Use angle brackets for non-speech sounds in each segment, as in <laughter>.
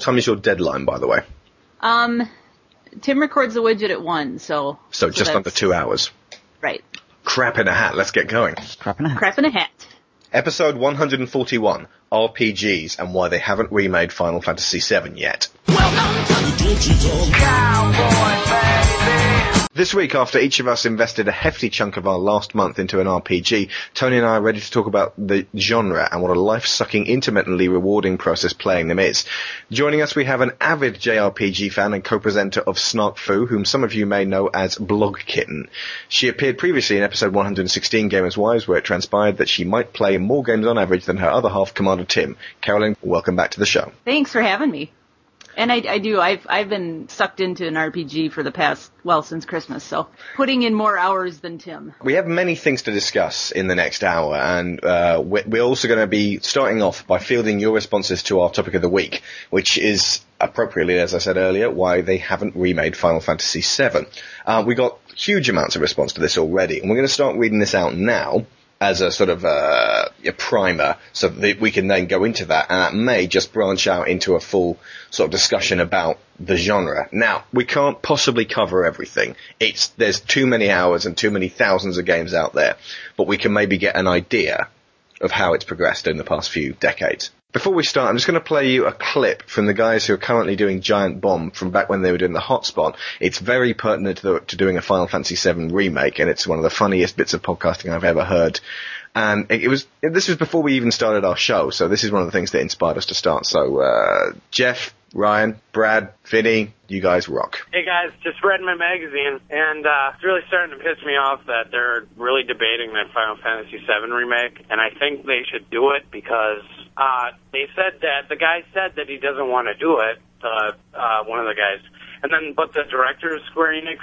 time is your deadline, by the way? Um, Tim records the widget at one, so. So, just under two hours. Right. Crap in a hat. Let's get going. Crap in a hat. Crap in a hat. Episode 141, RPGs and why they haven't remade Final Fantasy VII yet. This week, after each of us invested a hefty chunk of our last month into an RPG, Tony and I are ready to talk about the genre and what a life-sucking, intermittently rewarding process playing them is. Joining us, we have an avid JRPG fan and co-presenter of Snark Fu, whom some of you may know as Blog Kitten. She appeared previously in episode 116 Gamers Wives, where it transpired that she might play more games on average than her other half, Commander Tim. Carolyn, welcome back to the show. Thanks for having me. And I, I do. I've I've been sucked into an RPG for the past well since Christmas, so putting in more hours than Tim. We have many things to discuss in the next hour, and uh, we're also going to be starting off by fielding your responses to our topic of the week, which is appropriately, as I said earlier, why they haven't remade Final Fantasy VII. Uh, we got huge amounts of response to this already, and we're going to start reading this out now as a sort of uh, a primer, so that we can then go into that, and that may just branch out into a full sort of discussion about the genre. Now, we can't possibly cover everything. It's there's too many hours and too many thousands of games out there, but we can maybe get an idea of how it's progressed in the past few decades. Before we start, I'm just going to play you a clip from the guys who are currently doing Giant Bomb from back when they were doing the Hotspot. It's very pertinent to, the, to doing a Final Fantasy VII remake, and it's one of the funniest bits of podcasting I've ever heard. And it, it was this was before we even started our show, so this is one of the things that inspired us to start. So, uh, Jeff, Ryan, Brad, Vinny, you guys rock. Hey guys, just read my magazine, and uh, it's really starting to piss me off that they're really debating that Final Fantasy VII remake, and I think they should do it because uh, they said that the guy said that he doesn't want to do it. Uh, uh, one of the guys, and then but the director of Square Enix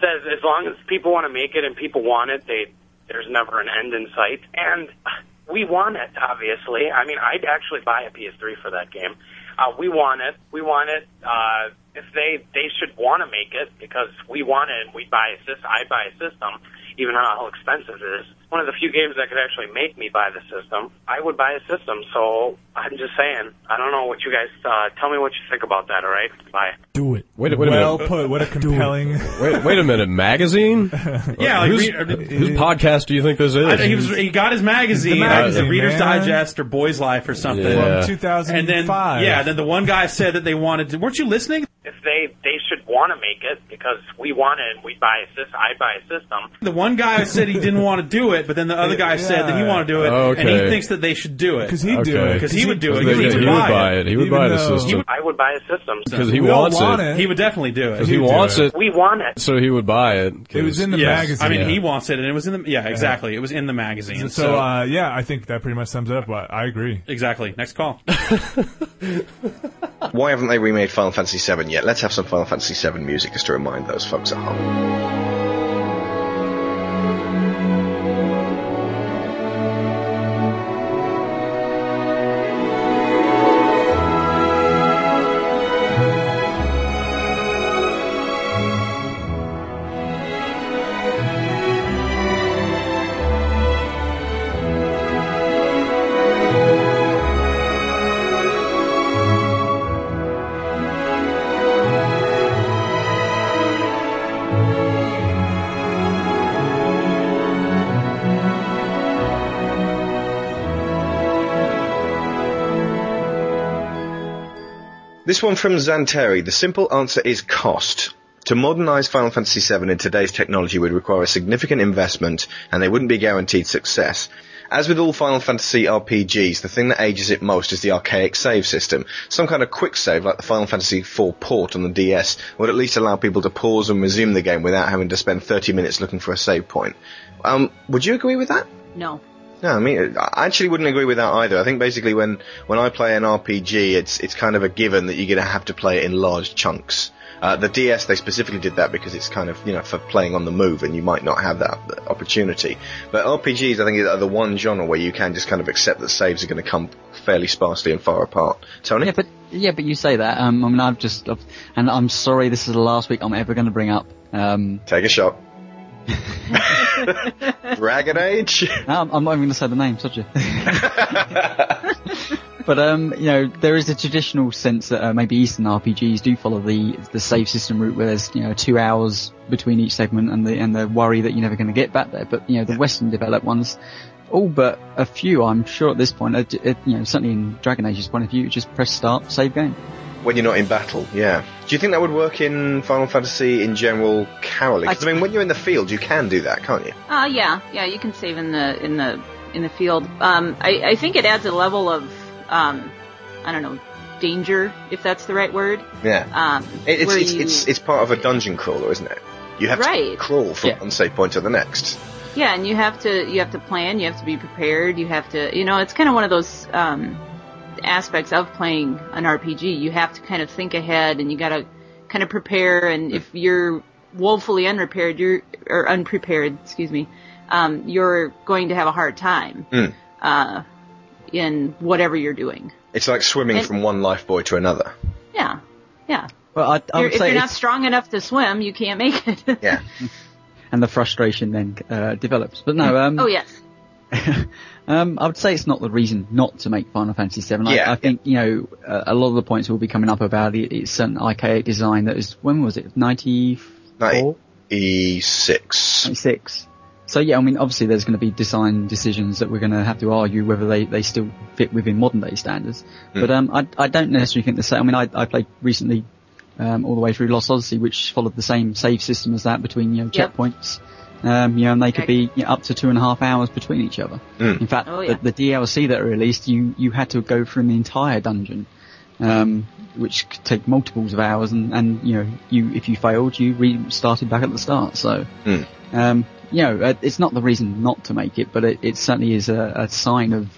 says as long as people want to make it and people want it, they there's never an end in sight, and we want it. Obviously, I mean, I'd actually buy a PS3 for that game. Uh, we want it. We want it. Uh, if they they should want to make it because we want it, and we buy a system. I buy a system, even how expensive it is. One of the few games that could actually make me buy the system. I would buy a system. So I'm just saying. I don't know what you guys uh, tell me what you think about that. All right, bye. Do it. Wait a- wait a well minute. put. What a <laughs> compelling. Wait, wait a minute, magazine? <laughs> Yeah, like, whose, read- whose podcast do you think this is? I, he was he got his magazine, The uh, the Reader's man. Digest or Boys Life or something. Yeah. From 2005. And then yeah, then the one guy said that they wanted to. Weren't you listening? If they they should want to make it because we want it, and we buy a system. I buy a system. The one guy said he didn't want to do it, but then the other guy said that he Yeah. wanted to do it, and he thinks that they should do it because he'd do Okay. it. 'Cause he would do it. he, He would he buy would buy it. it. He would Even buy the though- system I would buy a system. because he We wants want it. it. He would definitely do it. he He'd wants it. it, We want it. so he would buy it. It was in the Yes. magazine. I mean, Yeah. he wants it, and it was in the yeah, exactly. It was in the magazine. So, So, uh, yeah, I think that pretty much sums it up. But I agree. exactly. Next call. <laughs> Why haven't they remade Final Fantasy VII yet? Let's have some Final Fantasy VII music just to remind those folks at home. This one from Zanteri. The simple answer is cost. To modernize Final Fantasy VII in today's technology would require a significant investment, and they wouldn't be guaranteed success. As with all Final Fantasy RPGs, the thing that ages it most is the archaic save system. Some kind of quick save, like the Final Fantasy IV port on the DS, would at least allow people to pause and resume the game without having to spend 30 minutes looking for a save point. Um, would you agree with that? No. No, I mean, I actually wouldn't agree with that either. I think basically when, when I play an RPG, it's, it's kind of a given that you're going to have to play it in large chunks. Uh, the DS, they specifically did that because it's kind of, you know, for playing on the move and you might not have that opportunity. But RPGs, I think, are the one genre where you can just kind of accept that saves are going to come fairly sparsely and far apart. Tony? Yeah, but yeah, but you say that. Um, I mean, I've just, I've, and I'm sorry, this is the last week I'm ever going to bring up. Um, Take a shot. <laughs> Dragon Age? I'm, I'm not even going to say the name, such a. But um, you know, there is a traditional sense that uh, maybe Eastern RPGs do follow the the save system route, where there's you know two hours between each segment, and the and the worry that you're never going to get back there. But you know, the Western developed ones, all but a few, I'm sure at this point, uh, d- uh, you know, certainly in Dragon Age's point of view, just press start, save game. When you're not in battle, yeah. Do you think that would work in Final Fantasy in general, Carolyn? 'Cause, I, mean, when you're in the field, you can do that, can't you? Uh, yeah, yeah, you can save in the in the in the field. Um, I, I think it adds a level of um, I don't know, danger if that's the right word. Yeah. Um, It- it's, it's, you- it's, it's part of a dungeon crawler, isn't it? You have to crawl from Yeah. one save point to the next. Yeah, and you have to you have to plan, you have to be prepared, you have to you know, it's kind of one of those um aspects of playing an RPG. You have to kind of think ahead and you got to kind of prepare and if you're woefully unprepared, you're or unprepared, excuse me, um you're going to have a hard time Mm. uh in whatever you're doing. It's like swimming And- from one life buoy to another. Yeah. Yeah. Well, I, I You're, would if say you're not strong enough to swim, you can't make it. <laughs> Yeah. and the frustration then uh, develops. But no, um, oh yes. <laughs> um, I would say it's not the reason not to make Final Fantasy VII. I, Yeah. I think you know uh, a lot of the points will be coming up about it. It's certain archaic design that is when was it ninety four, E6. 96. So yeah, I mean obviously there's going to be design decisions that we're going to have to argue whether they, they still fit within modern day standards. But um, I I don't necessarily think the same. I mean I I played recently um, all the way through Lost Odyssey, which followed the same save system as that between you know Yep. Checkpoints. Um, you know, and they could be you know, up to two and a half hours between each other. Mm. In fact, Oh, yeah. the, the DLC that released, you you had to go through the entire dungeon, um, which could take multiples of hours, and, and you know, you if you failed, you restarted back at the start. So, Mm. um, you know, uh, it's not the reason not to make it, but it, it certainly is a, a sign of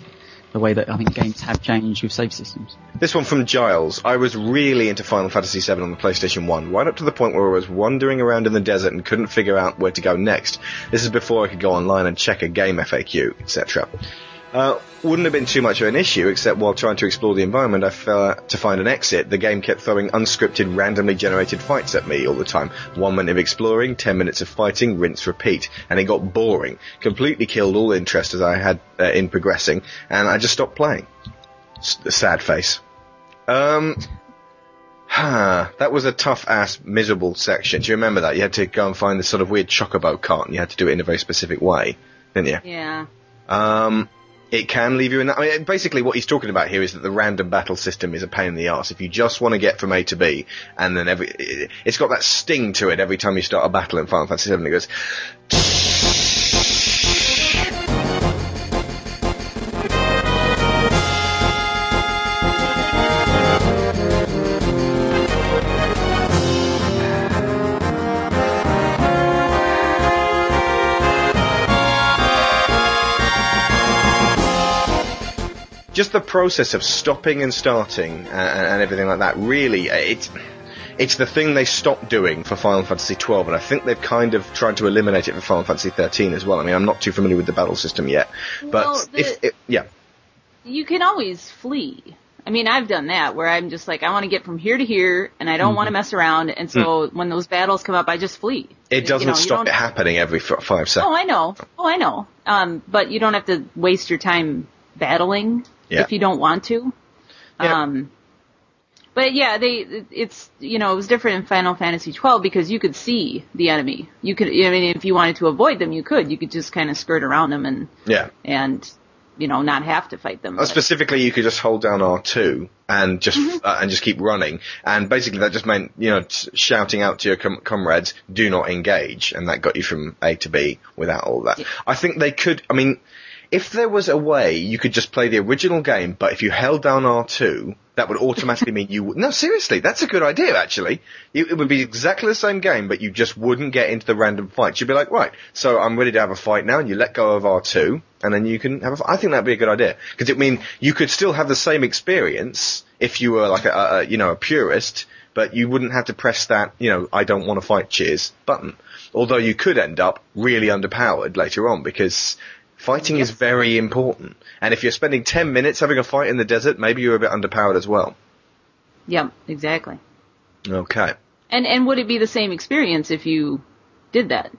the way that I think games have changed with save systems. This one from Giles. I was really into Final Fantasy VII on the PlayStation 1, right up to the point where I was wandering around in the desert and couldn't figure out where to go next. This is before I could go online and check a game FAQ, etc. Uh, wouldn't have been too much of an issue, except while trying to explore the environment, I fell to find an exit. The game kept throwing unscripted, randomly generated fights at me all the time. One minute of exploring, ten minutes of fighting, rinse, repeat, and it got boring. Completely killed all interest as I had uh, in progressing, and I just stopped playing. S- sad face. Um, huh, that was a tough ass, miserable section. Do you remember that? You had to go and find this sort of weird chocobo cart, and you had to do it in a very specific way, didn't you? Yeah. Um, it can leave you in that. I mean, basically, what he's talking about here is that the random battle system is a pain in the ass. If you just want to get from A to B, and then every, it- it's got that sting to it every time you start a battle in Final Fantasy VII. It goes. Just the process of stopping and starting and, and everything like that. Really, uh, it's it's the thing they stopped doing for Final Fantasy XII, and I think they've kind of tried to eliminate it for Final Fantasy XIII as well. I mean, I'm not too familiar with the battle system yet, but Well, the- if it, yeah, You can always flee. I mean, I've done that where I'm just like, I want to get from here to here, and I don't want to mess around, and so when those battles come up, I just flee. it doesn't know, stop it happening every f- five seconds. Oh, I know. Oh, I know. Um, but you don't have to waste your time battling Yeah. if you don't want to. Yeah. Um, but yeah, they, it's, you know, it was different in Final Fantasy 12 because you could see the enemy. You could, I mean, if you wanted to avoid them, you could. You could just kind of skirt around them and, yeah. and, you know, not have to fight them. Uh, specifically, you could just hold down R2 and just Mm-hmm. uh, and just keep running, and basically that just meant you know shouting out to your com- comrades, "Do not engage," and that got you from A to B without all that. I think they could. I mean, if there was a way you could just play the original game, but if you held down R2, that would automatically mean you would. No, seriously, that's a good idea. Actually, you, it would be exactly the same game, but you just wouldn't get into the random fights. You'd be like, right, so I'm ready to have a fight now, and you let go of R2, and then you can have a. I think that'd be a good idea because it mean you could still have the same experience if you were like a, a you know a purist, but you wouldn't have to press that you know I don't want to fight cheers button. Although you could end up really underpowered later on because fighting is very important. And if you're spending 10 minutes having a fight in the desert, maybe you're a bit underpowered as well. Yep, exactly. Okay. And, and would it be the same experience if you did that?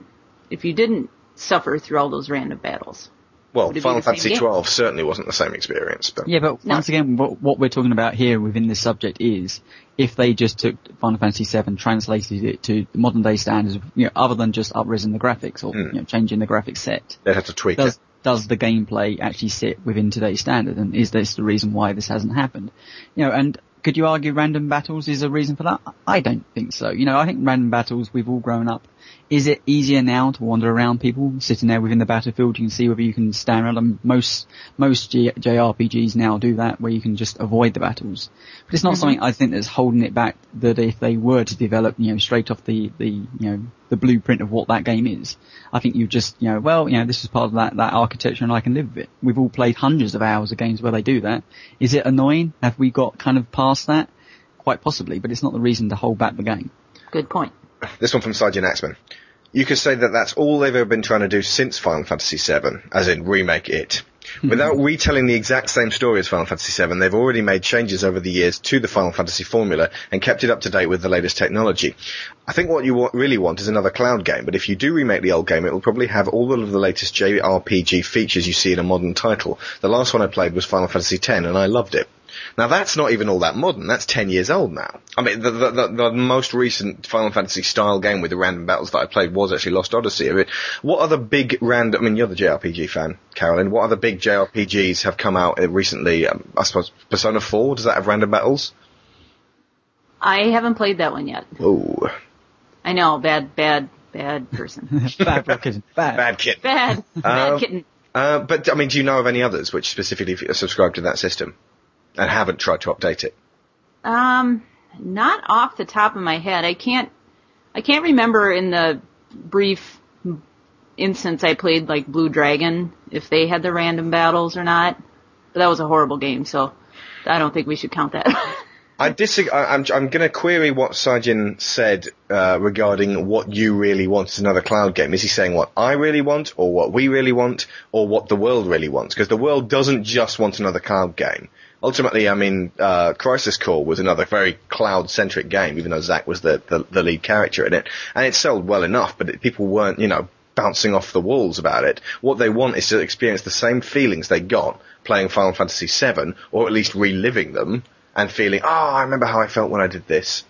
If you didn't suffer through all those random battles? Well, Would it be Final Fantasy game? 12 certainly wasn't the same experience. But Yeah, but No. once again, what, what we're talking about here within this subject is if they just took Final Fantasy VII, translated it to modern day standards, you know, other than just uprising the graphics or hmm. you know, changing the graphics set, they'd have to tweak does it. Does the gameplay actually sit within today's standard, and is this the reason why this hasn't happened? You know, and could you argue random battles is a reason for that? I don't think so. You know, I think random battles we've all grown up. Is it easier now to wander around people sitting there within the battlefield? You can see whether you can stand around them. Most most G- JRPGs now do that, where you can just avoid the battles. But it's not mm-hmm. something I think that's holding it back. That if they were to develop, you know, straight off the the you know the blueprint of what that game is, I think you just you know, well, you know, this is part of that that architecture, and I can live with it. We've all played hundreds of hours of games where they do that. Is it annoying? Have we got kind of past that? Quite possibly, but it's not the reason to hold back the game. Good point. This one from Sergeant Axman. You could say that that's all they've ever been trying to do since Final Fantasy VII, as in remake it. Hmm. Without retelling the exact same story as Final Fantasy VII, they've already made changes over the years to the Final Fantasy formula and kept it up to date with the latest technology. I think what you really want is another cloud game, but if you do remake the old game, it will probably have all of the latest JRPG features you see in a modern title. The last one I played was Final Fantasy X, and I loved it. Now that's not even all that modern. That's ten years old now. I mean, the the, the, the most recent Final Fantasy style game with the random battles that I played was actually Lost Odyssey. I mean, what other big random? I mean, you're the JRPG fan, Carolyn. What other big JRPGs have come out uh, recently? Um, I suppose Persona Four does that have random battles? I haven't played that one yet. Oh, I know, bad, bad, bad person. <laughs> Bad rocket, bad. bad kid. bad, bad Um, kitten. Uh, but I mean, do you know of any others which specifically subscribe to that system and haven't tried to update it? Um, not off the top of my head. I can't, I can't remember in the brief instance I played like Blue Dragon if they had the random battles or not. But that was a horrible game, so I don't think we should count that. I disagree. I, I'm, I'm going to query what Sajin said uh, regarding what you really want as another cloud game. Is he saying what I really want, or what we really want, or what the world really wants? Because the world doesn't just want another cloud game. Ultimately, I mean, uh, Crisis Core was another very cloud-centric game, even though Zack was the, the, the lead character in it, and it sold well enough, but it, people weren't, you know, bouncing off the walls about it. What they want is to experience the same feelings they got playing Final Fantasy VII, or at least reliving them, and feeling, oh, I remember how I felt when I did this.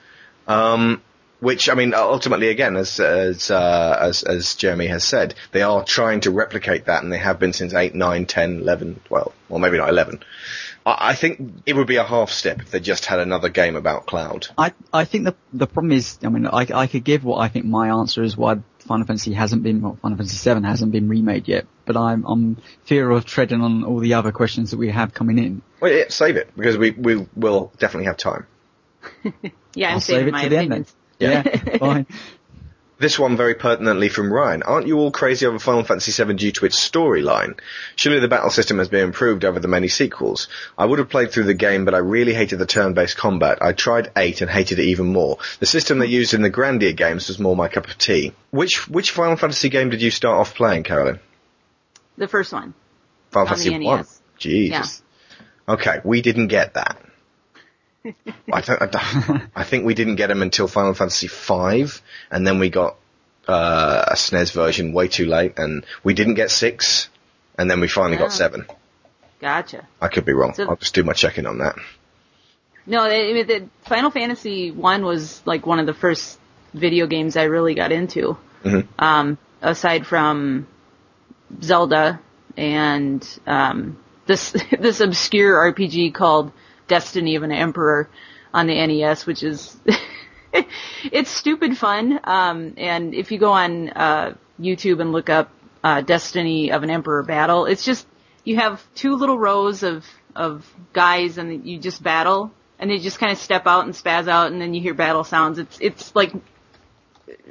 Um, which I mean, ultimately, again, as as uh, as as Jeremy has said, they are trying to replicate that, and they have been since 8, 9, 10, 11, 12, well, or maybe not 11. I, I think it would be a half step if they just had another game about cloud. I I think the the problem is, I mean, I I could give what I think my answer is why Final Fantasy hasn't been, well, Final Fantasy Seven hasn't been remade yet. But I'm I'm fear of treading on all the other questions that we have coming in. Well, yeah, save it because we we will definitely have time. <laughs> yeah, I'm I'll save it my to the end then. Yeah, <laughs> fine. This one very pertinently from Ryan. Aren't you all crazy over Final Fantasy VII due to its storyline? Surely the battle system has been improved over the many sequels. I would have played through the game, but I really hated the turn-based combat. I tried 8 and hated it even more. The system they used in the Grandia games was more my cup of tea. Which which Final Fantasy game did you start off playing, Carolyn? The first one. Final On Fantasy 1? NES. Jesus. Okay, we didn't get that. I, don't, I, don't- <laughs> I think we didn't get them until Final Fantasy V, and then we got uh, a SNES version way too late, and we didn't get six, and then we finally Ah. got seven. Gotcha. I could be wrong. So- I'll just do my checking on that. No, I mean, the Final Fantasy One was like one of the first video games I really got into. Mhm. Um, aside from Zelda and um, this <laughs> this obscure RPG called Destiny of an Emperor on the NES, which is <laughs> it's stupid fun. Um, and if you go on uh, YouTube and look up uh, Destiny of an Emperor battle, it's just you have two little rows of of guys and you just battle and they just kind of step out and spaz out and then you hear battle sounds. It's it's like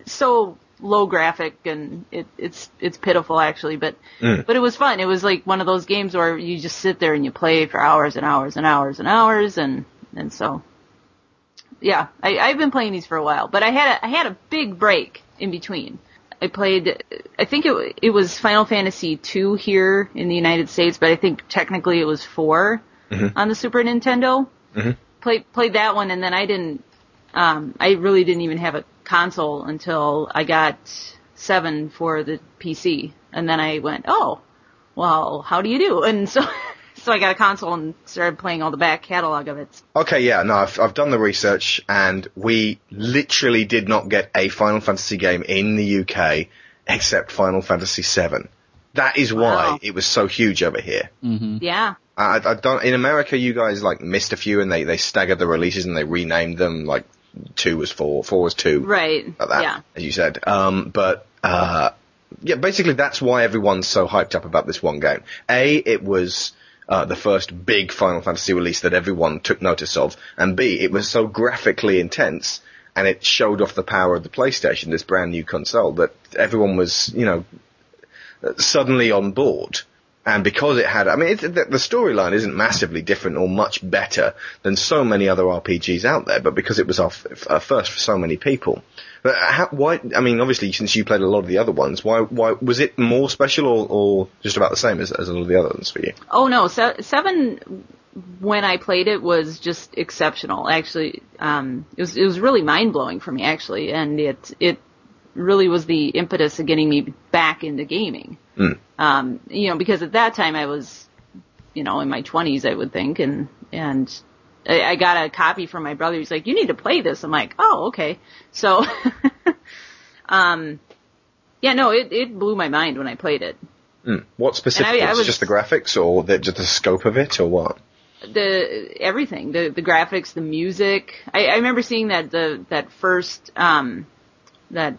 so low graphic and it, it's it's pitiful actually, but mm. but it was fun. It was like one of those games where you just sit there and you play for hours and hours and hours and hours and and so yeah, I, I've been playing these for a while, but I had a I had a big break in between. I played, I think it it was Final Fantasy two here in the United States, but I think technically it was 4 mm-hmm. on the Super Nintendo. Mm-hmm. Played played that one, and then I didn't. Um, I really didn't even have a console until I got seven for the PC, and then I went, oh, well, how do you do? And so, <laughs> so I got a console and started playing all the back catalog of it. Okay, yeah, no, I've, I've done the research and we literally did not get a Final Fantasy game in the UK except Final Fantasy VII. That is why Wow. it was so huge over here. Mm-hmm. Yeah. I, I don't, in America, you guys like missed a few and they, they staggered the releases and they renamed them like two was four, four was two. Right. like that, Yeah. as you said. Um, but uh, yeah, basically that's why everyone's so hyped up about this one game. A, it was uh, the first big Final Fantasy release that everyone took notice of, and B, it was so graphically intense. And it showed off the power of the PlayStation, this brand new console, that everyone was, you know, suddenly on board. And because it had, I mean, the, the storyline isn't massively different or much better than so many other RPGs out there, but because it was our, f- our first for so many people. But how, why, I mean, obviously, since you played a lot of the other ones, why, why, was it more special or, or just about the same as, as a lot of the other ones for you? Oh no, se- seven when I played it was just exceptional. Actually, um, it was it was really mind blowing for me actually, and it it really was the impetus of getting me back into gaming. Um, you know, because at that time I was, you know, in my twenties, I would think, and and I, I got a copy from my brother. He's like, "You need to play this." I'm like, "Oh, okay." So, <laughs> um, yeah, no, it it blew my mind when I played it. What specifically? I it was- just the graphics or the, just the scope of it or what? the everything the the graphics the music i, I remember seeing that the that first um that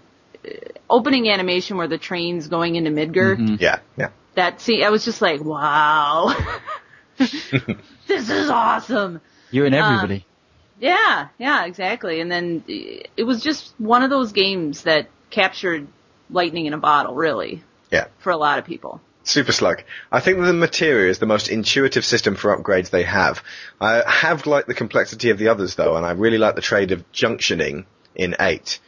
opening animation where the train's going into midgar Yeah, yeah. that scene i was just like wow <laughs> this is awesome You and everybody. yeah yeah exactly and then uh, it was just one of those games that captured lightning in a bottle really Yeah. for a lot of people Super Slug. I think that the Materia is the most intuitive system for upgrades they have. I have liked the complexity of the others though, and I really like the trade of junctioning in 8.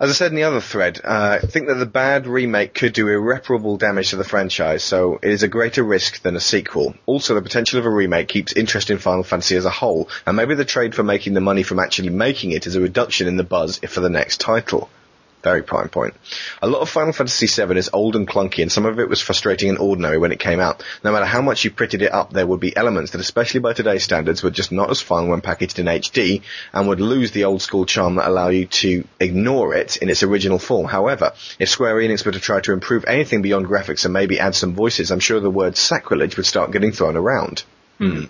As I said in the other thread, uh, I think that the bad remake could do irreparable damage to the franchise, so it is a greater risk than a sequel. Also, the potential of a remake keeps interest in Final Fantasy as a whole, and maybe the trade for making the money from actually making it is a reduction in the buzz for the next title. Very prime point. A lot of Final Fantasy VII is old and clunky, and some of it was frustrating and ordinary when it came out. No matter how much you prettied it up, there would be elements that, especially by today's standards, were just not as fun when packaged in HD, and would lose the old school charm that allow you to ignore it in its original form. However, if Square Enix were to try to improve anything beyond graphics and maybe add some voices, I'm sure the word sacrilege would start getting thrown around. Hmm. Hmm.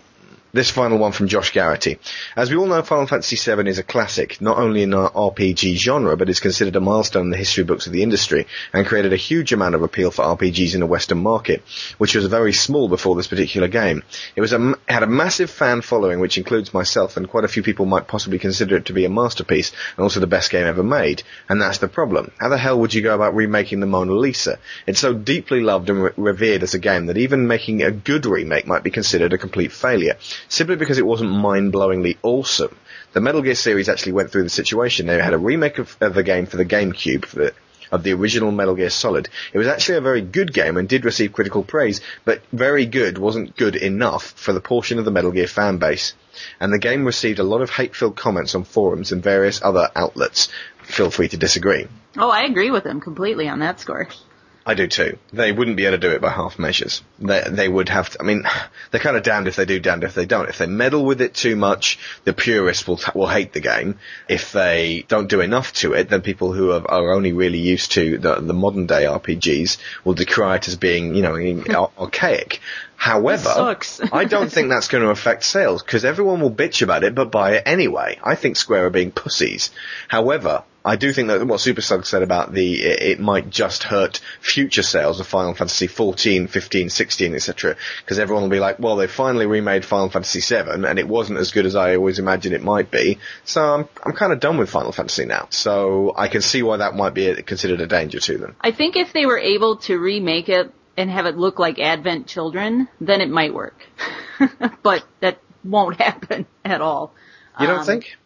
This final one from Josh Garrity. As we all know, Final Fantasy VII is a classic, not only in our RPG genre, but is considered a milestone in the history books of the industry, and created a huge amount of appeal for RPGs in the Western market, which was very small before this particular game. It was a, had a massive fan following, which includes myself, and quite a few people might possibly consider it to be a masterpiece, and also the best game ever made. And that's the problem. How the hell would you go about remaking the Mona Lisa? It's so deeply loved and re- revered as a game that even making a good remake might be considered a complete failure, simply because it wasn't mind-blowingly awesome. The Metal Gear series actually went through the situation. They had a remake of, of the game for the GameCube for the, of the original Metal Gear Solid. It was actually a very good game and did receive critical praise, but very good wasn't good enough for the portion of the Metal Gear fan base. And the game received a lot of hate-filled comments on forums and various other outlets. Feel free to disagree. oh i agree with him completely on that score I do too. They wouldn't be able to do it by half measures. They they would have to. I mean, <sighs> they're kind of damned if they do, damned if they don't. If they meddle with it too much, the purists will will hate the game. If they don't do enough to it, then people who are, are only really used to the the modern day RPGs will decry it as being you know <laughs> archaic. However. <laughs> I don't think that's going to affect sales because everyone will bitch about it but buy it anyway. I think Square are being pussies. However, I do think that what Super Slug said about the it, it might just hurt future sales of Final Fantasy 14, 15, 16, etc. Because everyone will be like, well, they finally remade Final Fantasy 7 and it wasn't as good as I always imagined it might be. So I'm I'm kind of done with Final Fantasy now. So I can see why that might be a, considered a danger to them. I think if they were able to remake it and have it look like Advent Children, then it might work. <laughs> but that won't <laughs> happen at all. You don't Um, think?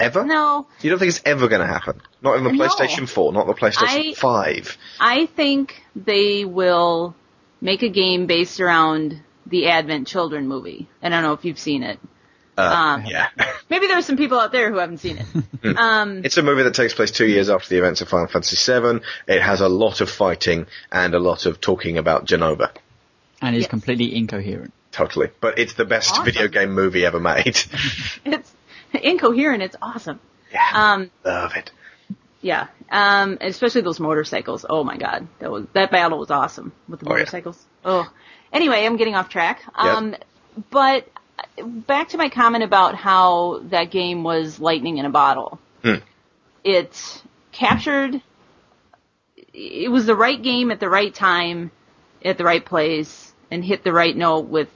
Ever? No, You don't think it's ever going to happen? Not in the No. PlayStation 4, not the PlayStation I- 5. I think they will make a game based around the Advent Children movie. I don't know if you've seen it. Uh, Um, yeah. <laughs> Maybe there's some people out there who haven't seen it. um, It's a movie that takes place two years after the events of Final Fantasy VII. It has a lot of fighting and a lot of talking about Jenova. and is Yes. completely incoherent. Totally. But it's the best Awesome. video game movie ever made. <laughs> It's <laughs> incoherent. It's awesome. yeah. Um, Love it. yeah. Um, especially those motorcycles. Oh my god, that was that battle was awesome with the Oh, yeah. motorcycles. Oh. Anyway, I'm getting off track. Um, but back to my comment about how that game was lightning in a bottle. Hmm. It captured. It was the right game at the right time, at the right place, and hit the right note with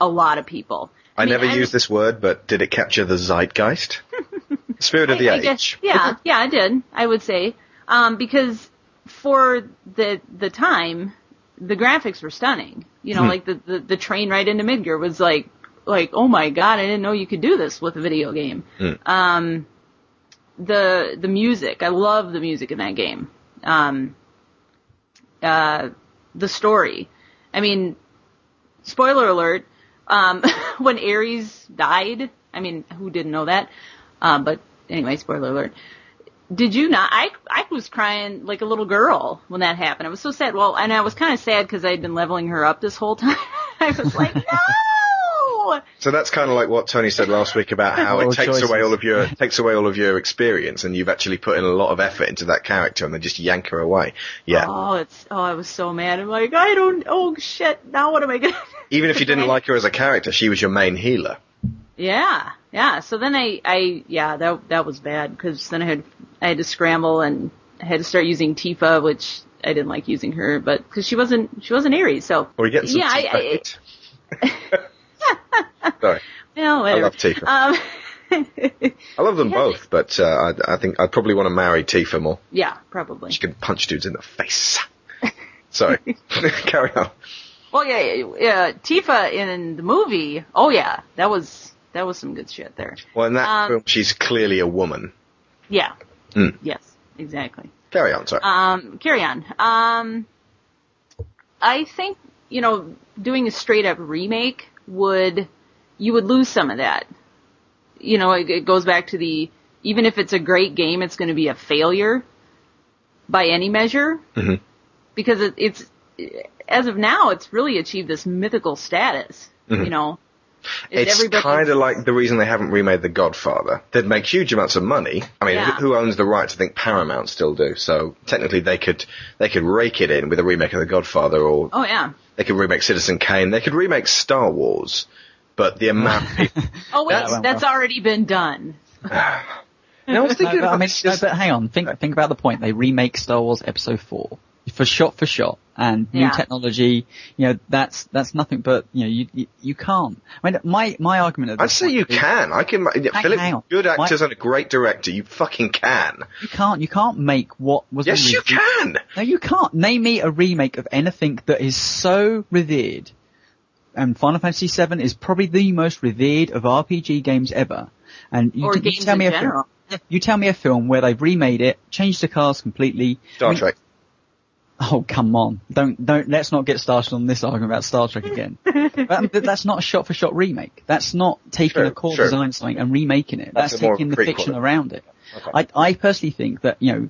a lot of people. I, mean, never I- used this word, but did it capture the zeitgeist? <laughs> Spirit of the I age. guess- yeah, <laughs> yeah, I did. I would say um, because for the the time, the graphics were stunning. You know, Hmm. like the, the the train ride into Midgar was like like oh my god, I didn't know you could do this with a video game. Hmm. Um, the the music, I love the music in that game. Um, uh, the story. I mean, spoiler alert. Um, <laughs> when Aeris died, I mean, who didn't know that? Um, but anyway, spoiler alert. Did you not? I I was crying like a little girl when that happened. I was so sad. Well, and I was kind of sad because I'd been leveling her up this whole <laughs> time. I was like, no. <laughs> So that's kind of like what Tony said last week about how it takes choices. away all of your <laughs> takes away all of your experience, and you've actually put in a lot of effort into that character, and they just yank her away. Yeah. Oh, it's oh, I was so mad. I'm like, I don't. Oh shit! Now what am I gonna? Even if you didn't <laughs> like her as a character, she was your main healer. Yeah, yeah. So then I, I, yeah, that that was bad because then I had I had to scramble and I had to start using Tifa, which I didn't like using her, but because she wasn't she wasn't Aeris, so Or you get some yeah, I, Tifa I, hit. <laughs> Sorry, well, whatever. love Tifa. Um, <laughs> I love them Yeah. both, but uh, I, I think I'd probably want to marry Tifa more. yeah, probably. She can punch dudes in the face. <laughs> Sorry, <laughs> carry on. Well, yeah, yeah, yeah, Tifa in the movie. Oh yeah, that was that was some good shit there. Well, in that Um, film, she's clearly a woman. Yeah. Mm. Yes, exactly. Carry on, sorry. Um, carry on. Um, I think you know doing a straight up remake would you would lose some of that. You know, it, it goes back to the even if it's a great game, it's going to be a failure by any measure Mhm. because it, it's as of now, it's really achieved this mythical status. Mhm. You know, It's everybody- kind of like the reason they haven't remade The Godfather. They'd make huge amounts of money. I mean, Yeah. who, who owns the rights? I think Paramount still do. So technically, they could they could rake it in with a remake of The Godfather, or Oh yeah. they could remake Citizen Kane. They could remake Star Wars. But the amount. <laughs> Oh wait, That that's well. already been done. <sighs> No, I was <laughs> No, thinking but, I mean, this no, but hang on. Think think about the point. They remake Star Wars Episode Four for shot for shot, and new Yeah. technology. You know, that's that's nothing but you know you you, you can't. I mean, my my argument. At I'd say point you is can. I can. Yeah, Hang- Philip, hang good actors My- and a great director. You fucking can. You can't. You can't make what was. Yes, you originally- can. No, you can't. Name me a remake of anything that is so revered. And Final Fantasy VII is probably the most revered of RPG games ever. And you, Or you games tell me in a general. film. You tell me a film where they've remade it, changed the cast completely. Star I mean, Trek. Oh come on! Don't don't. Let's not get started on this argument about Star Trek again. <laughs> but, um, that's not a shot-for-shot remake. That's not taking Sure, a core sure. design something and remaking it. That's That's, taking the fiction around it. Okay. I I personally think that you know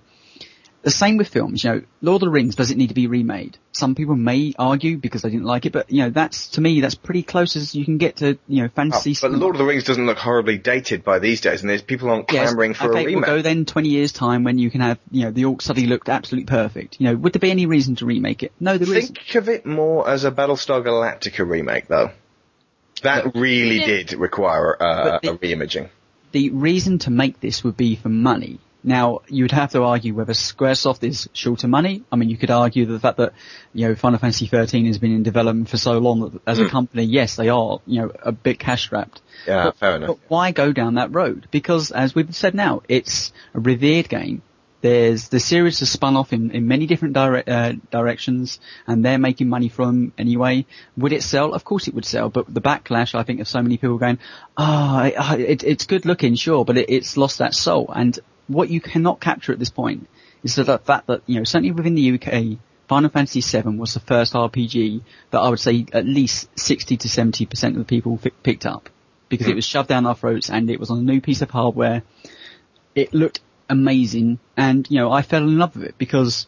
the same with films. You know, Lord of the Rings does it need to be remade? Some people may argue because they didn't like it, but you know that's to me that's pretty close as you can get to you know Oh, fantasy. but cinema. Lord of the Rings doesn't look horribly dated by these days, and there's people aren't Yes, clamoring for okay, a remake. We'll go then 20 years time when you can have, you know, the Orc suddenly looked absolutely perfect. You know, would there be any reason to remake it? No, there isn't. Think of it more as a Battlestar Galactica remake, though. That really Yeah. did require uh, the- a re-imaging. The reason to make this would be for money. Now, you would have to argue whether Squaresoft is short of money. I mean, you could argue that the fact that, you know, Final Fantasy 13 has been in development for so long that as a company, yes, they are, you know, a bit cash strapped. Yeah, But- fair enough. But why go down that road? Because as we've said now, it's a revered game. There's the series has spun off in, in many different dire- uh, directions, and they're making money from anyway. Would it sell? Of course it would sell. But the backlash, I think, of so many people going, "Ah, it, it's good looking, sure, but it, it's lost that soul." And what you cannot capture at this point is the fact that you know, certainly within the UK, Final Fantasy VII was the first RPG that I would say at least 60 to 70 percent of the people fi- picked up because it was shoved down our throats and it was on a new piece of hardware. It looked amazing, and you know I fell in love with it because,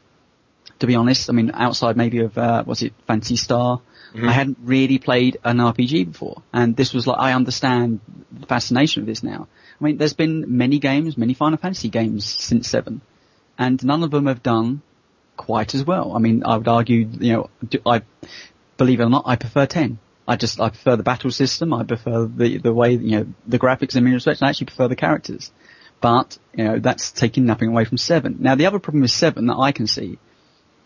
to be honest, I mean outside maybe of uh, was it Phantasy Star, I hadn't really played an RPG before, and this was like I understand the fascination of this now. I mean, there's been many games, many Final Fantasy games since seven, and none of them have done quite as well. I mean, I would argue, you know, I believe it or not, I prefer ten. I just I prefer the battle system. I prefer the the way you know the graphics in many respects. I actually prefer the characters, but you know that's taking nothing away from seven. Now the other problem with seven that I can see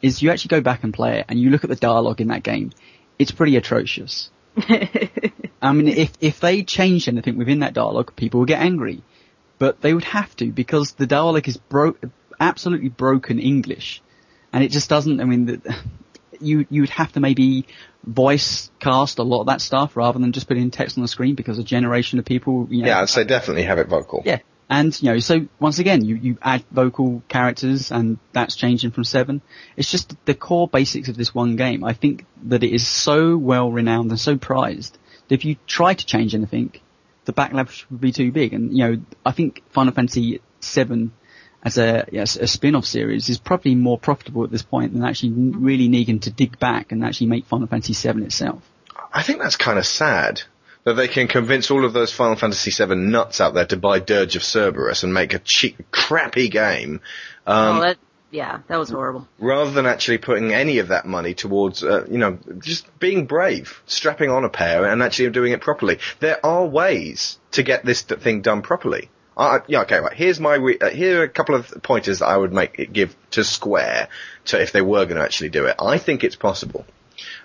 is you actually go back and play it and you look at the dialogue in that game. It's pretty atrocious. <laughs> I mean, if if they changed anything within that dialogue, people would get angry, but they would have to because the dialogue is bro- absolutely broken English, and it just doesn't. I mean, the, <laughs> you you would have to maybe voice cast a lot of that stuff rather than just putting text on the screen because a generation of people. You know, Yeah, I'd say definitely have it vocal. yeah. And, you know, so once again, you, you add vocal characters and that's changing from seven. It's just the core basics of this one game. I think that it is so well renowned and so prized that if you try to change anything, the backlash would be too big. And, you know, I think Final Fantasy VII as a, yes, a spin-off series is probably more profitable at this point than actually really needing to dig back and actually make Final Fantasy VII itself. I think that's kind of sad that they can convince all of those Final Fantasy VII nuts out there to buy Dirge of Cerberus and make a cheap, crappy game, um, oh, that, yeah, that was horrible. rather than actually putting any of that money towards, uh, you know, just being brave, strapping on a pair and actually doing it properly. There are ways to get this thing done properly. I, yeah, okay, right. Here's my, re- uh, here are a couple of pointers that I would make, give to Square to if they were going to actually do it. I think it's possible.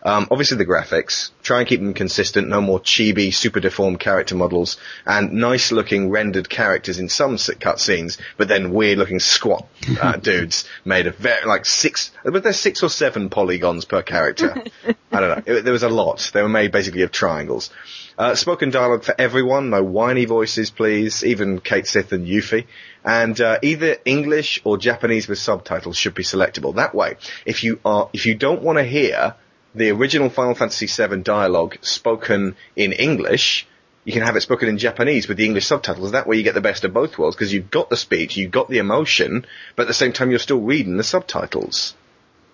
Um, obviously the graphics, try and keep them consistent, no more chibi, super deformed character models, and nice looking rendered characters in some cutscenes, but then weird looking squat uh, <laughs> dudes made of very, like six, but there's six or seven polygons per character. I don't know. It, there was a lot. They were made basically of triangles. Uh, spoken dialogue for everyone, no whiny voices please, even Cait Sith and Yuffie. And uh, either English or Japanese with subtitles should be selectable. That way, if you are, if you don't want to hear the original Final Fantasy VII dialogue spoken in English, you can have it spoken in Japanese with the English subtitles. That way you get the best of both worlds because you've got the speech, you've got the emotion, but at the same time you're still reading the subtitles.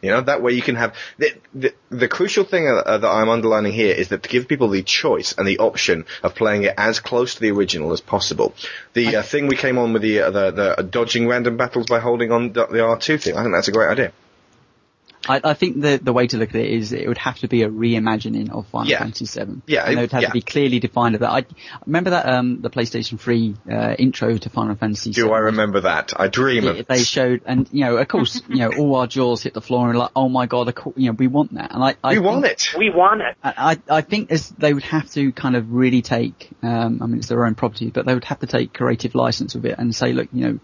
You know, that way you can have, the, the, the crucial thing uh, that I'm underlining here is that to give people the choice and the option of playing it as close to the original as possible. The uh, thing we came on with the, uh, the, the dodging random battles by holding on the R2 thing, I think that's a great idea. I, I think the the way to look at it is it would have to be a reimagining of Final Yeah. Fantasy VII. Yeah, and it would have yeah. to be clearly defined. Of that, I remember that um the PlayStation 3 uh, intro to Final Fantasy. Do VII. I remember that? I dream Yeah, of they it. showed, and you know, of course, <laughs> you know, all our jaws hit the floor and like, oh my god, of course, you know, we want that, and I, I We think- want it. We want it. I, I I think as they would have to kind of really take, um, I mean, it's their own property, but they would have to take creative license with it and say, look, you know,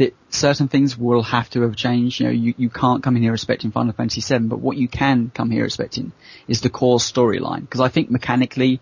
that certain things will have to have changed. You know, you, you can't come in here expecting Final Fantasy VII, but what you can come here expecting is the core storyline. Because I think mechanically,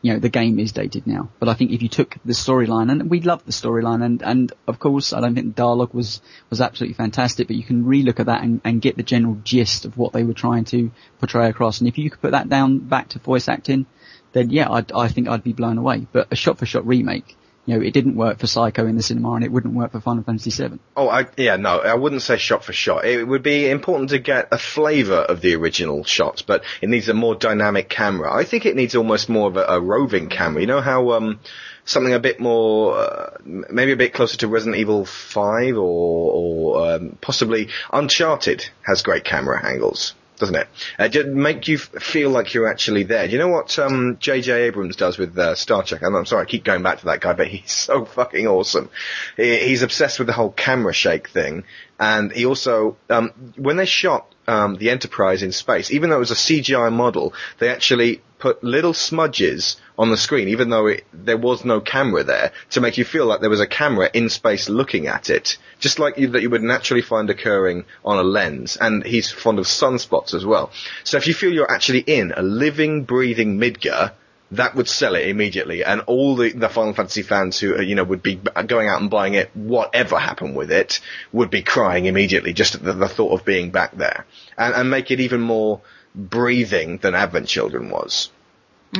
you know, the game is dated now. But I think if you took the storyline, and we love the storyline, and, and of course, I don't think the dialogue was, was absolutely fantastic, but you can relook at that and, and get the general gist of what they were trying to portray across. And if you could put that down back to voice acting, then yeah, I'd, I think I'd be blown away. But a shot for shot remake, you know, it didn't work for Psycho in the cinema and it wouldn't work for Final Fantasy VII. Oh, I, yeah, no, I wouldn't say shot for shot. It would be important to get a flavour of the original shots, but it needs a more dynamic camera. I think it needs almost more of a, a roving camera. You know how, um, something a bit more, uh, maybe a bit closer to Resident Evil 5 or, or, um, possibly Uncharted has great camera angles. Doesn't it? Uh, just make you feel like you're actually there. Do you know what um, J.J. Abrams does with uh, Star Trek? I'm, I'm sorry, I keep going back to that guy, but he's <laughs> so fucking awesome. He, he's obsessed with the whole camera shake thing, and he also, um, when they shot um, the Enterprise in space, even though it was a CGI model, they actually put little smudges on the screen, even though it, there was no camera there, to make you feel like there was a camera in space looking at it, just like you, that you would naturally find occurring on a lens. And he's fond of sunspots as well. So if you feel you're actually in a living, breathing Midgar, that would sell it immediately, and all the, the Final Fantasy fans who you know would be going out and buying it, whatever happened with it, would be crying immediately just at the, the thought of being back there, and, and make it even more breathing than Advent Children was.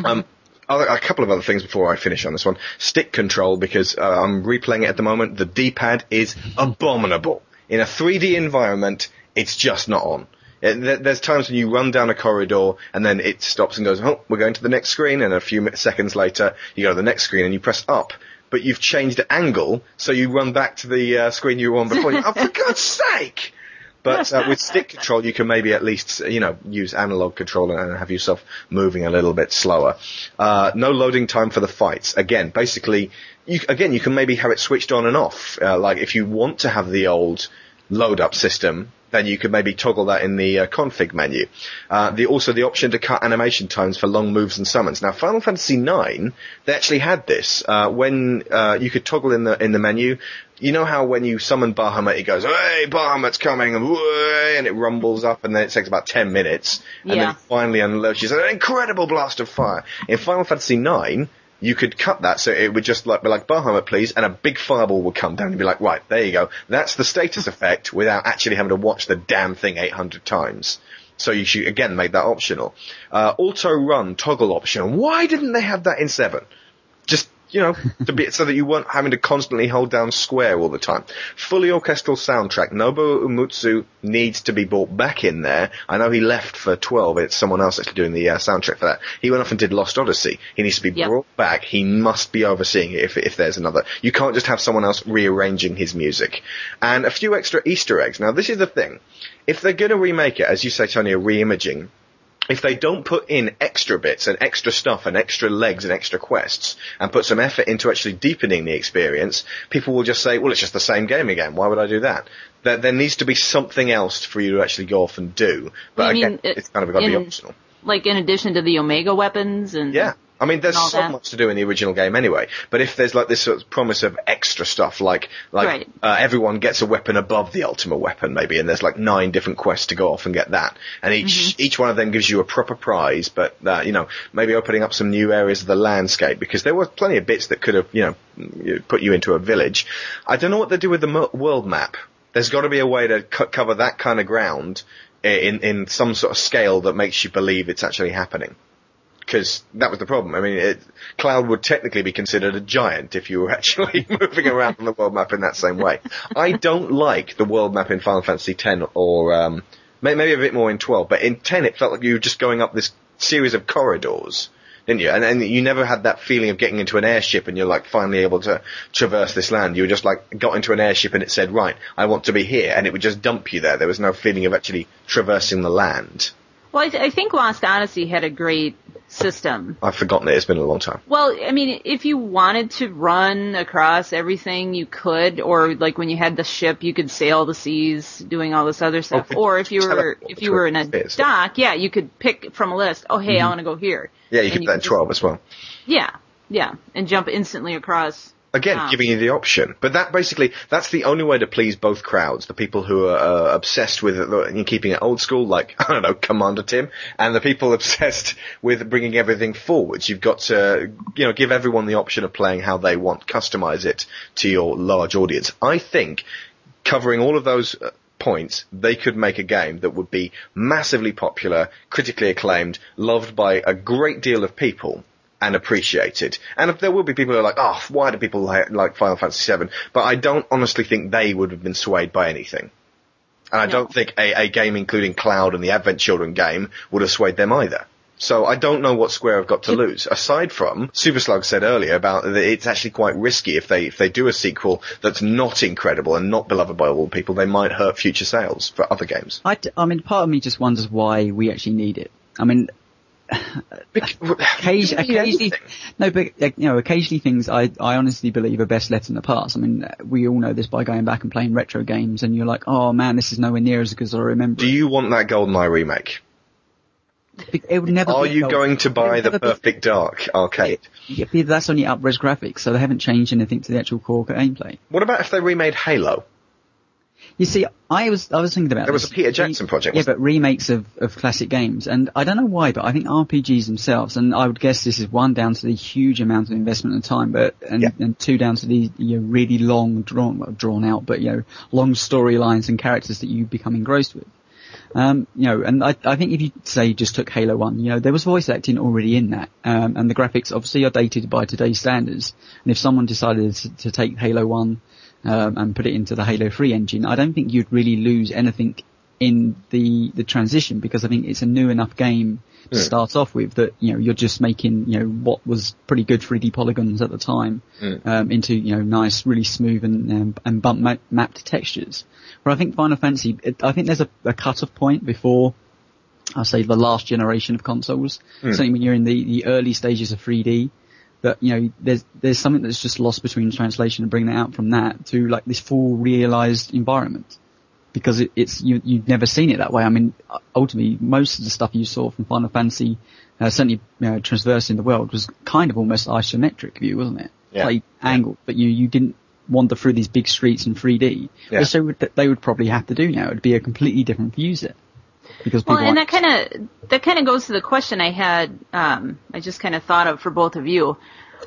Um, other, a couple of other things before I finish on this one. Stick control, because uh, I'm replaying it at the moment. The D-pad is abominable. In a 3D environment, it's just not on. There's times when you run down a corridor and then it stops and goes, oh, we're going to the next screen, and a few seconds later you go to the next screen and you press up, but you've changed the angle, so you run back to the uh, screen you were on before. <laughs> Oh, for God's sake! But uh, with stick control, you can maybe at least, you know, use analog control and have yourself moving a little bit slower. Uh, no loading time for the fights. Again, basically, you, again, you can maybe have it switched on and off. Uh, like if you want to have the old load up system, then you could maybe toggle that in the uh, config menu. Uh, the, also the option to cut animation times for long moves and summons. Now, Final Fantasy IX, they actually had this uh, when uh, you could toggle in the in the menu. You know how when you summon Bahamut, it goes, "Hey, Bahamut's coming," and, it rumbles up, and then it takes about ten minutes, and Yeah. then finally unleashes an incredible blast of fire. In Final Fantasy IX, you could cut that so it would just like be like Bahamut please and a big fireball would come down and be like right there you go. That's the status <laughs> effect without actually having to watch the damn thing 800 times. So you should again make that optional. Uh, auto run toggle option. Why didn't they have that in 7 just you know, to be, so that you weren't having to constantly hold down square all the time. Fully orchestral soundtrack. Nobuo Uematsu needs to be brought back in there. I know he left for 12. It's someone else actually doing the uh, soundtrack for that. He went off and did Lost Odyssey. He needs to be Yep. brought back. He must be overseeing it if, if there's another. You can't just have someone else rearranging his music. And a few extra Easter eggs. Now this is the thing. If they're gonna remake it, as you say, Tony, a re-imaging, if they don't put in extra bits and extra stuff and extra legs and extra quests and put some effort into actually deepening the experience, people will just say, well, it's just the same game again. Why would I do that? There, there needs to be something else for you to actually go off and do. But mean, again, it- it's kind of got to be optional. Like in addition to the Omega weapons and Yeah. I mean, there's so that. much to do in the original game anyway. But if there's like this sort of promise of extra stuff, like like Right. uh, everyone gets a weapon above the ultimate weapon, maybe, and there's like nine different quests to go off and get that, and each Mm-hmm. each one of them gives you a proper prize. But uh, you know, maybe opening up some new areas of the landscape because there were plenty of bits that could have you know put you into a village. I don't know what they do with the mo- world map. There's got to be a way to co- cover that kind of ground in in some sort of scale that makes you believe it's actually happening because that was the problem. I mean, it, Cloud would technically be considered a giant if you were <laughs> actually <laughs> moving around on the world map in that same way. I don't like the world map in Final Fantasy X or um, maybe a bit more in 12, but in 10 it felt like you were just going up this series of corridors. Didn't you? And, and you never had that feeling of getting into an airship and you're like finally able to traverse this land. You were just like got into an airship and it said, right, I want to be here, and it would just dump you there. There was no feeling of actually traversing the land. Well, I, th- I think Lost Odyssey had a great system. I've forgotten it. It's been a long time. Well, I mean, if you wanted to run across everything, you could, or like when you had the ship, you could sail the seas, doing all this other stuff. Okay. Or if you were, <laughs> if you were in a between dock, yeah, you could pick from a list. Oh, hey, I want to go here. Mm-hmm. Yeah, you And could do that in 12 as well. Yeah, yeah, and jump instantly across. Again, Ah. giving you the option. But that basically, that's the only way to please both crowds. The people who are uh, obsessed with uh, keeping it old school, like, <laughs> I don't know, Commander Tim, and the people <laughs> obsessed with bringing everything forwards. You've got to, you know, give everyone the option of playing how they want, customize it to your large audience. I think covering all of those uh, points, they could make a game that would be massively popular, critically acclaimed, loved by a great deal of people, and appreciated. And if there will be people who are like, oh, why do people like, like Final Fantasy VII? But I don't honestly think they would have been swayed by anything. And I No. don't think a, a game including Cloud and the Advent Children game would have swayed them either. So I don't know what Square have got to lose. Aside from, Super Slug said earlier about that it's actually quite risky if they if they do a sequel that's not incredible and not beloved by all people, they might hurt future sales for other games. I, d- I mean, part of me just wonders why we actually need it. I mean, occasionally, occasionally no, but you know, occasionally things I, I honestly believe are best left in the past. I mean, uh, we all know this by going back and playing retro games, and you're like, oh man, this is nowhere near as good as I remember. Do you want that GoldenEye remake? it. It would never. Are be- you no, going to buy the never be- Dark arcade? Yeah, but that's only up-res graphics, so they haven't changed anything to the actual core gameplay. What about if they remade Halo? You see, I was I was thinking about There was this. a Peter Jackson project, Yeah, but remakes of, of classic games, and I don't know why, but I think RPGs themselves, and I would guess this is one down to the huge amount of investment and time, but and, Yeah. and two down to the you know, really long drawn drawn out, but you know long storylines and characters that you become engrossed with. Um, you know, and I, I think if you say you just took Halo 1, you know, there was voice acting already in that, um, and the graphics obviously are dated by today's standards. And if someone decided to, to take Halo 1, um, and put it into the Halo 3 engine, I don't think you'd really lose anything in the the transition because I think it's a new enough game to Yeah. start off with that you know you're just making you know what was pretty good 3D polygons at the time um, into you know nice, really smooth and um, and bump ma- mapped textures. But I think Final Fantasy, it, I think there's a, a cut-off point before I say the last generation of consoles. Certainly when you're in the, the early stages of 3D, that you know there's there's something that's just lost between translation and bringing it out from that to like this full realized environment because it, it's you you've never seen it that way. I mean, ultimately most of the stuff you saw from Final Fantasy, uh, certainly you know, traversing the world, was kind of almost isometric view, wasn't it? Yeah. Played angled, but you you didn't wander through these big streets in 3D, Yeah. which they would they would probably have to do now. It'd be a completely different view set because people Well, and that kind of that kind of goes to the question I had. Um, I just kind of thought of for both of you.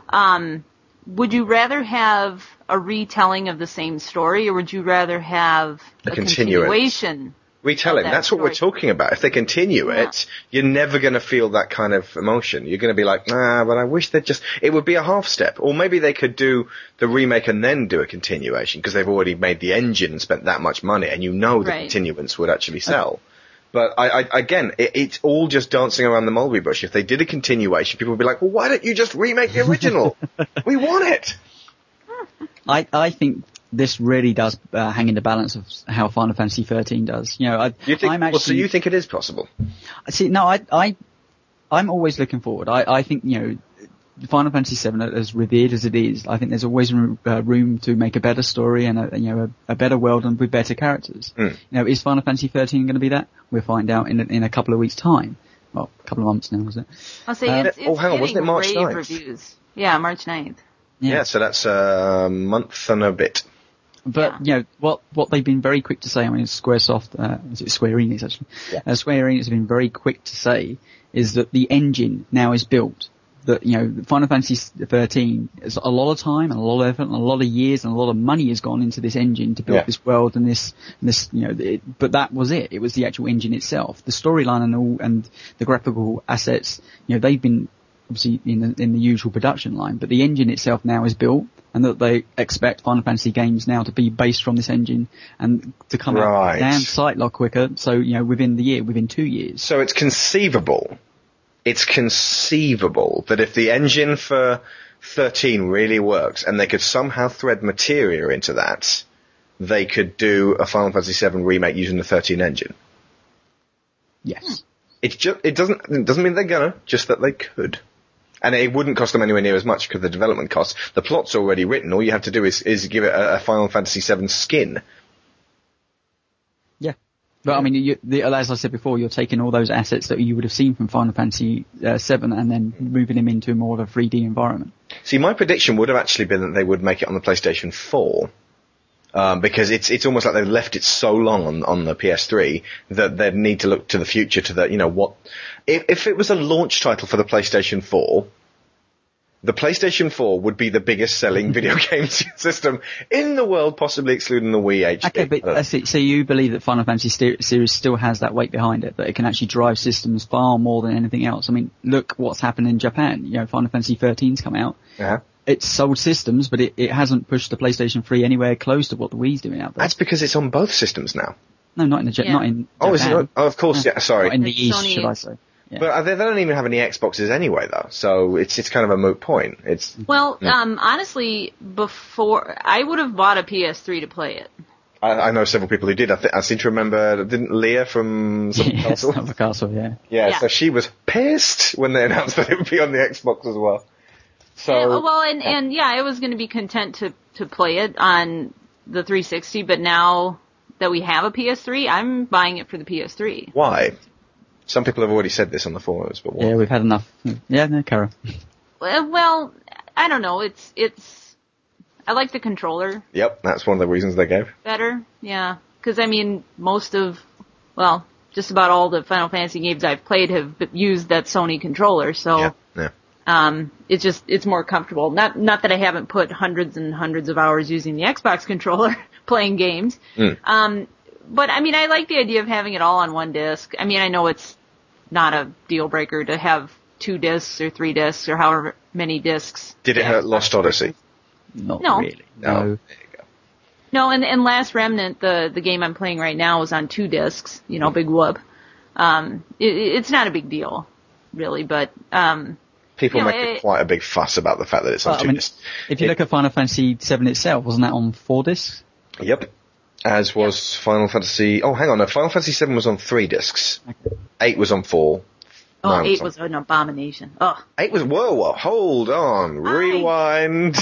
Um, would you rather have a retelling of the same story, or would you rather have A a, continuation? Retelling. that That's what we're talking about. If they continue Yeah. it, you're never going to feel that kind of emotion. You're going to be like, ah, but I wish they'd just, it would be a half step. Or maybe they could do the remake and then do a continuation because they've already made the engine and spent that much money and you know the Right. continuance would actually sell. But I, I again, it, it's all just dancing around the mulberry bush. If they did a continuation, people would be like, well, why don't you just remake the original? <laughs> we want it. I, I think this really does uh, hang in the balance of how Final Fantasy 13 does. You know, I, You think, I'm well, actually, so you think it is possible? see, no, I, I, I'm always looking forward. I, I think, you know, Final Fantasy 7, as revered as it is, I think there's always room, uh, room to make a better story and a, you know, a, a better world and with better characters. Mm. You know, is Final Fantasy 13 going to be that? We'll find out in, a- in a couple of weeks time. Well, a couple of months now, is it? I'll say Uh, it's, it's oh, hang on, wasn't getting it March rave 9th? reviews. Yeah, March 9th. Yeah, so that's a month and a bit. But Yeah. you know what what they've been very quick to say. I mean, SquareSoft, uh, is it Square Enix actually? Uh, Square Enix has been very quick to say is that the engine now is built. That you know, Final Fantasy 13 is a lot of time and a lot of effort and a lot of years and a lot of money has gone into this engine to build Yeah. this world and this and this you know. It, but that was it. It was the actual engine itself. The storyline and all and the graphical assets. You know, they've been obviously in the, in the usual production line, but the engine itself now is built, and that they expect Final Fantasy games now to be based from this engine and to come Right. out damn sight lot quicker. So you know, within the year, within two years. So it's conceivable. It's conceivable that if the engine for 13 really works and they could somehow thread materia into that, they could do a Final Fantasy VII remake using the 13 engine. Yes. It's just, it doesn't, it doesn't mean they're gonna, just that they could. And it wouldn't cost them anywhere near as much because the development costs. The plot's already written. All you have to do is, is give it a, a Final Fantasy VII skin. But I mean, you, the, as I said before, you're taking all those assets that you would have seen from Final Fantasy uh, VII and then moving them into more of a 3D environment. See, my prediction would have actually been that they would make it on the PlayStation 4. Um, because it's it's almost like they've left it so long on, on the PS3 that they'd need to look to the future to the you know what if if it was a launch title for the PlayStation 4, the PlayStation 4 would be the biggest selling <laughs> video game system in the world, possibly excluding the Wii HD. Okay, but I don't know. uh, so, so you believe that Final Fantasy ster- series still has that weight behind it, that it can actually drive systems far more than anything else. I mean, look what's happened in Japan. You know, Final Fantasy 13's come out. Yeah. It's sold systems, but it, it hasn't pushed the PlayStation 3 anywhere close to what the Wii's doing out there. That's because it's on both systems now. no, not in the, Ja- Yeah. not in Oh, is it? Japan. Oh, of course. Yeah. Sorry. Not in the It's East, Sony- should I say. Yeah. But uh, they, don't even have any Xboxes anyway, though. So it's it's kind of a moot point. It's Well, um, honestly, before I would have bought a PS3 to play it. I, I know several people who did. I, th- I seem to remember, didn't Leah from <laughs> yes, Castle? Summer Castle, yeah. Yeah, Yeah. so she was pissed when they <laughs> announced that it would be on the Xbox as well. So Yeah, well, and and yeah, I was going to be content to to play it on the 360, but now that we have a PS3, I'm buying it for the PS3. why? Some people have already said this on the forums, but why? Yeah, we've had enough. Yeah, no, Kara. Well, well, I don't know. It's it's. I like the controller Yep, that's one of the reasons they gave. better. Yeah, because I mean, most of, well, just about all the Final Fantasy games I've played have used that Sony controller. So. Yeah, yeah. Um, it's just it's more comfortable. Not not that I haven't put hundreds and hundreds of hours using the Xbox controller <laughs> playing games. Mm. Um, but I mean, I like the idea of having it all on one disc. I mean, I know it's not a deal breaker to have two discs or three discs or however many discs. Did it the hurt Lost Odyssey? Not No. really. No. No. There you go. No, and and Last Remnant, the the game I'm playing right now, is on two discs. You know, big whoop. Um, it, it's not a big deal, really, but um, People You know, make it- quite a big fuss about the fact that it's on Well, I two mean, discs. if you It- look at Final Fantasy VII itself, wasn't that on four discs? Yep. As was Final Fantasy. Oh, hang on. No, Final Fantasy VII was on three discs. Eight was on four. Oh, Nine eight on- was an abomination. Oh, Eight was. Whoa, whoa, hold on. Rewind.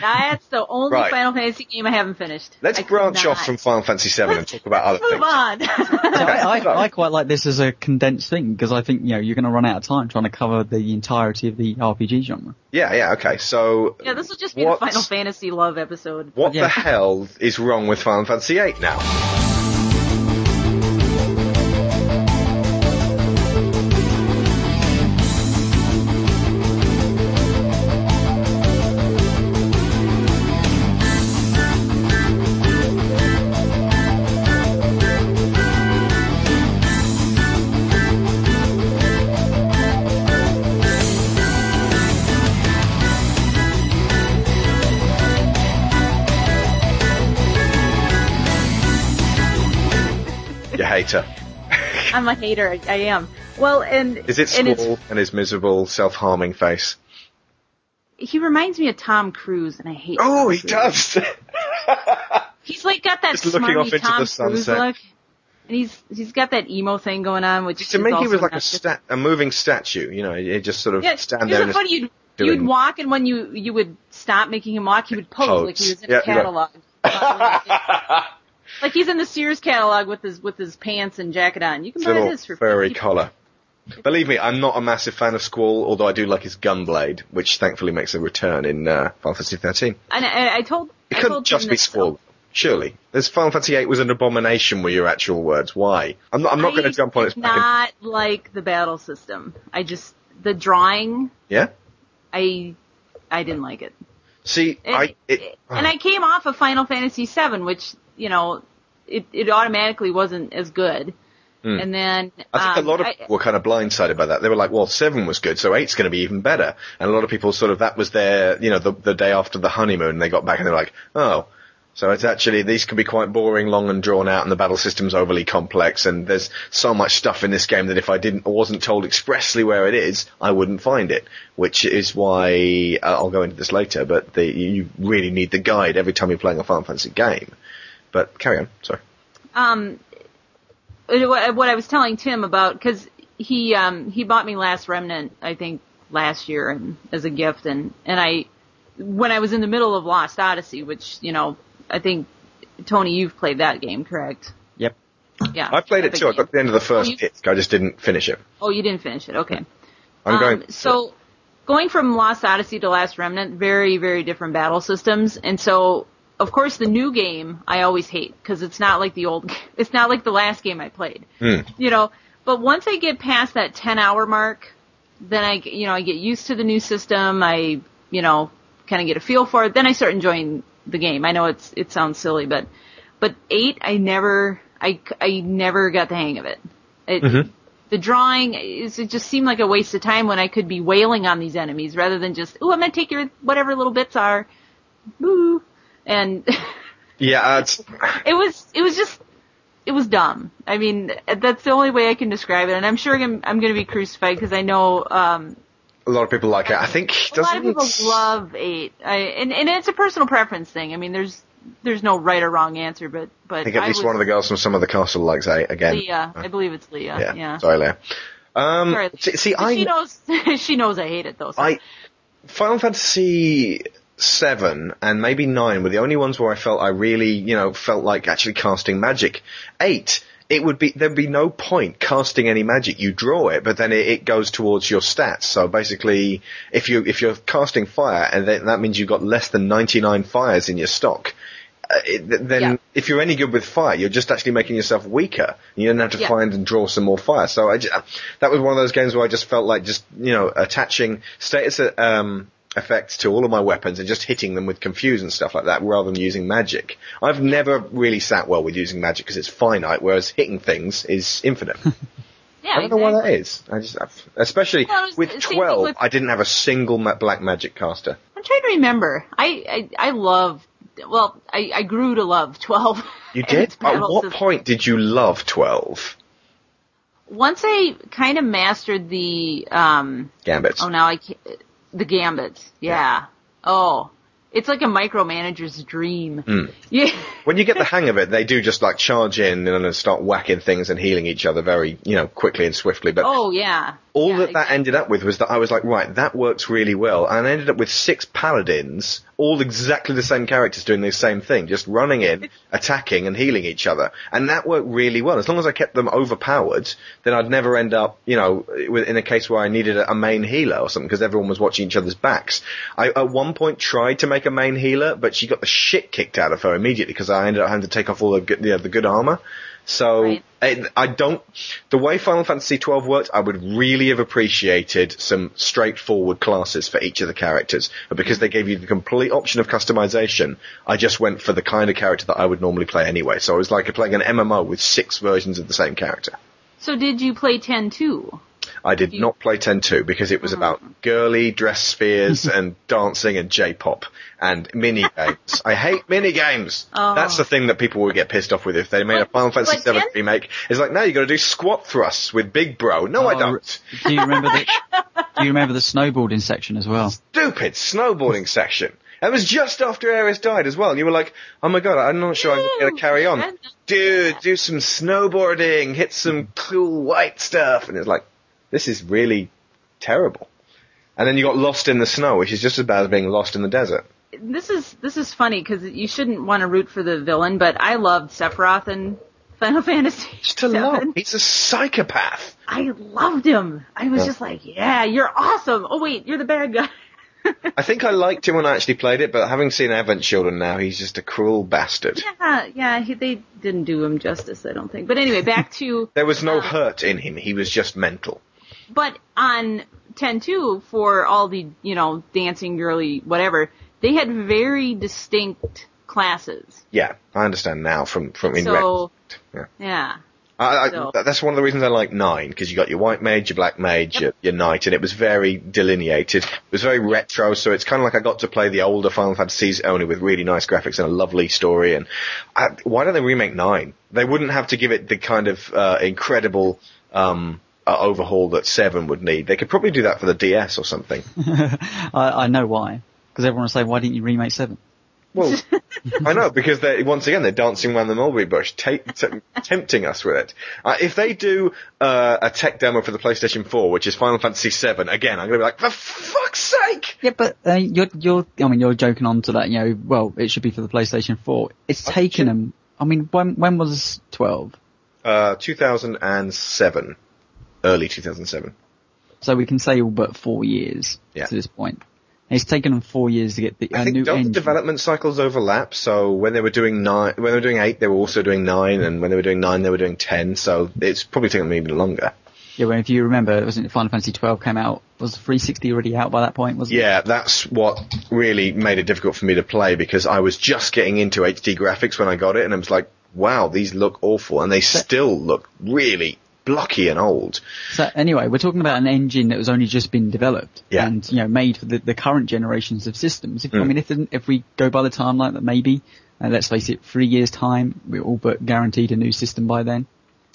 that's the <laughs> only Right. Final Fantasy game I haven't finished. Let's I branch off from Final Fantasy VII and talk about other Move things. on. <laughs> So I, I, I quite like this as a condensed thing because I think you know you're going to run out of time trying to cover the entirety of the RPG genre. Yeah, yeah, okay. So, yeah, this will just be What's- the Final Fantasy love episode. what Yeah. the hell is wrong with Final Fantasy VIII now? Hater. <laughs> I'm a hater. I, am. Well, and Is it and Squall and his miserable, self-harming face? he reminds me of Tom Cruise, and I hate. Oh, he does! <laughs> He's like got that Just looking off into Tom the Cruise sunset. look, and he's he's got that emo thing going on, which to me, he was like a sta- a moving statue. You know, he just sort of Yeah, stand there and funny. You'd, doing- you'd walk, and when you you would stop making him walk, he would pose, Pose. like he was in Yeah, a catalog. <laughs> like he's in the Sears catalog with his with his pants and jacket on. You can buy this for furry 50 collar. Believe me, I'm not a massive fan of Squall, although I do like his Gunblade, which thankfully makes a return in uh, Final Fantasy 13. And I, I told It I couldn't told just be Squall. Surely. This Final Fantasy 8 was an abomination were your actual words. Why? I'm not, I'm not going to jump on its did back. and- Not like the battle system. I just the drawing. yeah? I I didn't like it. See, And, I, it, and I came off of Final Fantasy VII, which you know, it it automatically wasn't as good. And then. I think um, a lot of I- people were kind of blindsided by that. They were like, well, seven was good, so eight's going to be even better. And a lot of people sort of, that was their, you know, the, the day after the honeymoon, they got back and they were like, oh, so it's actually, these can be quite boring, long and drawn out, and the battle system's overly complex, and there's so much stuff in this game that if I didn't, or wasn't told expressly where it is, I wouldn't find it. Which is why, uh, I'll go into this later, but the, you really need the guide every time you're playing a Final Fantasy game. But carry on, sorry. um, what what I was telling Tim about because he um he bought me Last Remnant I think last year and as a gift and and I when I was in the middle of Lost Odyssey, which you know I think Tony you've played that game correct? Yep. Yeah, I played it too, I got to the end of the first you- disc, I just didn't finish it. Oh, you didn't finish it. Okay. I'm Um, going, so going from Lost Odyssey to Last Remnant, very, very different battle systems. And so, of course, the new game I always hate because it's not like the old, <laughs> it's not like the last game I played. Hmm. You know, but once I get past that 10 hour mark, then I, you know, I get used to the new system. I, you know, kind of get a feel for it. Then I start enjoying the game. I know it's, it sounds silly, but, but eight, I never, I, I never got the hang of it. It, the drawing is it just seemed like a waste of time when I could be wailing on these enemies rather than just, oh, I'm gonna take your whatever little bits are, boo, and Yeah, it's, <laughs> it was it was just it was dumb. I mean, that's the only way I can describe it, and I'm sure I'm, I'm gonna be crucified because I know um, a lot of people like it. I think a lot of people love eight, I, and and it's a personal preference thing. I mean, there's there's no right or wrong answer, but but I think at least was, one of the girls from some of the castle likes eight again. Leah, I believe it's Leah. yeah. Yeah, Sorry, Leah. Um, Sorry. see, see, But she I, knows <laughs> she knows I hate it though. So. I, Final Fantasy seven and maybe nine were the only ones where I felt I really, you know, felt like actually casting magic. Eight, it would be there'd be no point casting any magic. You draw it, but then it, it goes towards your stats. So basically, if you if you're casting fire, and then that means you've got less than ninety nine fires in your stock. Uh, it, then Yeah. if you're any good with fire, you're just actually making yourself weaker. You don't have to Yeah. find and draw some more fire. So I just, that was one of those games where I just felt like just, you know, attaching status, um, effects to all of my weapons and just hitting them with confuse and stuff like that rather than using magic. I've never really sat well with using magic because it's finite, whereas hitting things is infinite. <laughs> yeah, I don't know why that is. I just, I've- especially Well, it's with the same thing 12, with- I didn't have a single ma- black magic caster. I'm trying to remember. I, I I love well, I, I grew to love 12. <laughs> You did? At what system. point did you love 12? Once I kind of mastered the, um, Gambits. oh now I can't, the gambits. Yeah. Oh, it's like a micromanager's dream. Hmm. <laughs> Yeah. When you get the hang of it, they do just like charge in and start whacking things and healing each other very, you know, quickly and swiftly. But Oh yeah. all Yeah, that that ended up with was that I was like, right, that works really well. And I ended up with six paladins, all exactly the same characters doing the same thing, just running in, <laughs> attacking and healing each other. And that worked really well. As long as I kept them overpowered, then I'd never end up, you know, in a case where I needed a main healer or something because everyone was watching each other's backs. I at one point tried to make a main healer, but she got the shit kicked out of her immediately because I ended up having to take off all the good, you know, the good armor. So Right. I, I don't. The way Final Fantasy twelve worked, I would really have appreciated some straightforward classes for each of the characters. But because they gave you the complete option of customization, I just went for the kind of character that I would normally play anyway. So it was like playing an MMO with six versions of the same character. So did you play 10 too? I did not play 10-2 because it was about girly dress spheres <laughs> and dancing and J-pop and mini games. I hate mini games. Oh. That's the thing that people would get pissed off with if they made a Final Fantasy but 7 10 remake. It's like, now you've gotta do squat thrusts with Big Bro. No, I Oh, don't. Do you remember the <laughs> Do you remember the snowboarding section as well? Stupid snowboarding section. It was just after Aeris died as well, and you were like, "Oh my god, I'm not sure I'm going to carry on." Dude, do some snowboarding, hit some cool white stuff, and it's like, this is really terrible. And then you got lost in the snow, which is just as bad as being lost in the desert. This is this is funny because you shouldn't want to root for the villain, but I loved Sephiroth in Final <laughs> Fantasy Just to VII. love. He's a psychopath. I loved him. I was Yeah. just like, yeah, you're awesome. Oh wait, you're the bad guy. <laughs> I think I liked him when I actually played it, but having seen Advent Children now, he's just a cruel bastard. yeah, yeah, he, they didn't do him justice, I don't think. But anyway, back to <laughs> There was no Uh. hurt in him. He was just mental. But on 10-2, for all the, you know, dancing girly, whatever, they had very distinct classes. Yeah, I understand now from from in So- Yeah. Yeah. I, I, So- That's one of the reasons I like nine because you got your white mage, your black mage, your, your knight, and it was very delineated. It was very retro, so it's kind of like I got to play the older Final Fantasies only with really nice graphics and a lovely story. And I, why don't they remake nine? They wouldn't have to give it the kind of uh, incredible um, uh, overhaul that seven would need. They could probably do that for the DS or something. <laughs> I, I know why. Because everyone will say, why didn't you remake 7? Well, <laughs> I know because they once again they're dancing around the mulberry bush, ta- t- tempting us with it. Uh, if they do uh, a tech demo for the PlayStation 4, which is Final Fantasy 7, again I'm going to be like, for fuck's sake! Yeah, but uh, you're, you're, I mean, you're joking on to that, you know, well, it should be for the PlayStation 4. It's taken them, I mean, when, when was 12? Uh, 2007, early 2007. So we can say all but four years Yeah. to this point. And it's taken them four years to get the, I think the development cycles overlap. So when they were doing nine, when they were doing eight, they were also doing nine, and when they were doing nine, they were doing ten. So it's probably taken them even longer. Yeah, well, if you remember, wasn't it Final Fantasy 12 came out, was the 360 already out by that point, wasn't it? Yeah, that's what really made it difficult for me to play because I was just getting into HD graphics when I got it, and I was like, "Wow, these look awful," and they still look really blocky and old. So anyway, we're talking about an engine that was only just been developed Yeah. and you know made for the, the current generations of systems. If, I Mm. mean, if if we go by the timeline that maybe, uh, let's face it, three years time, we're all but guaranteed a new system by then.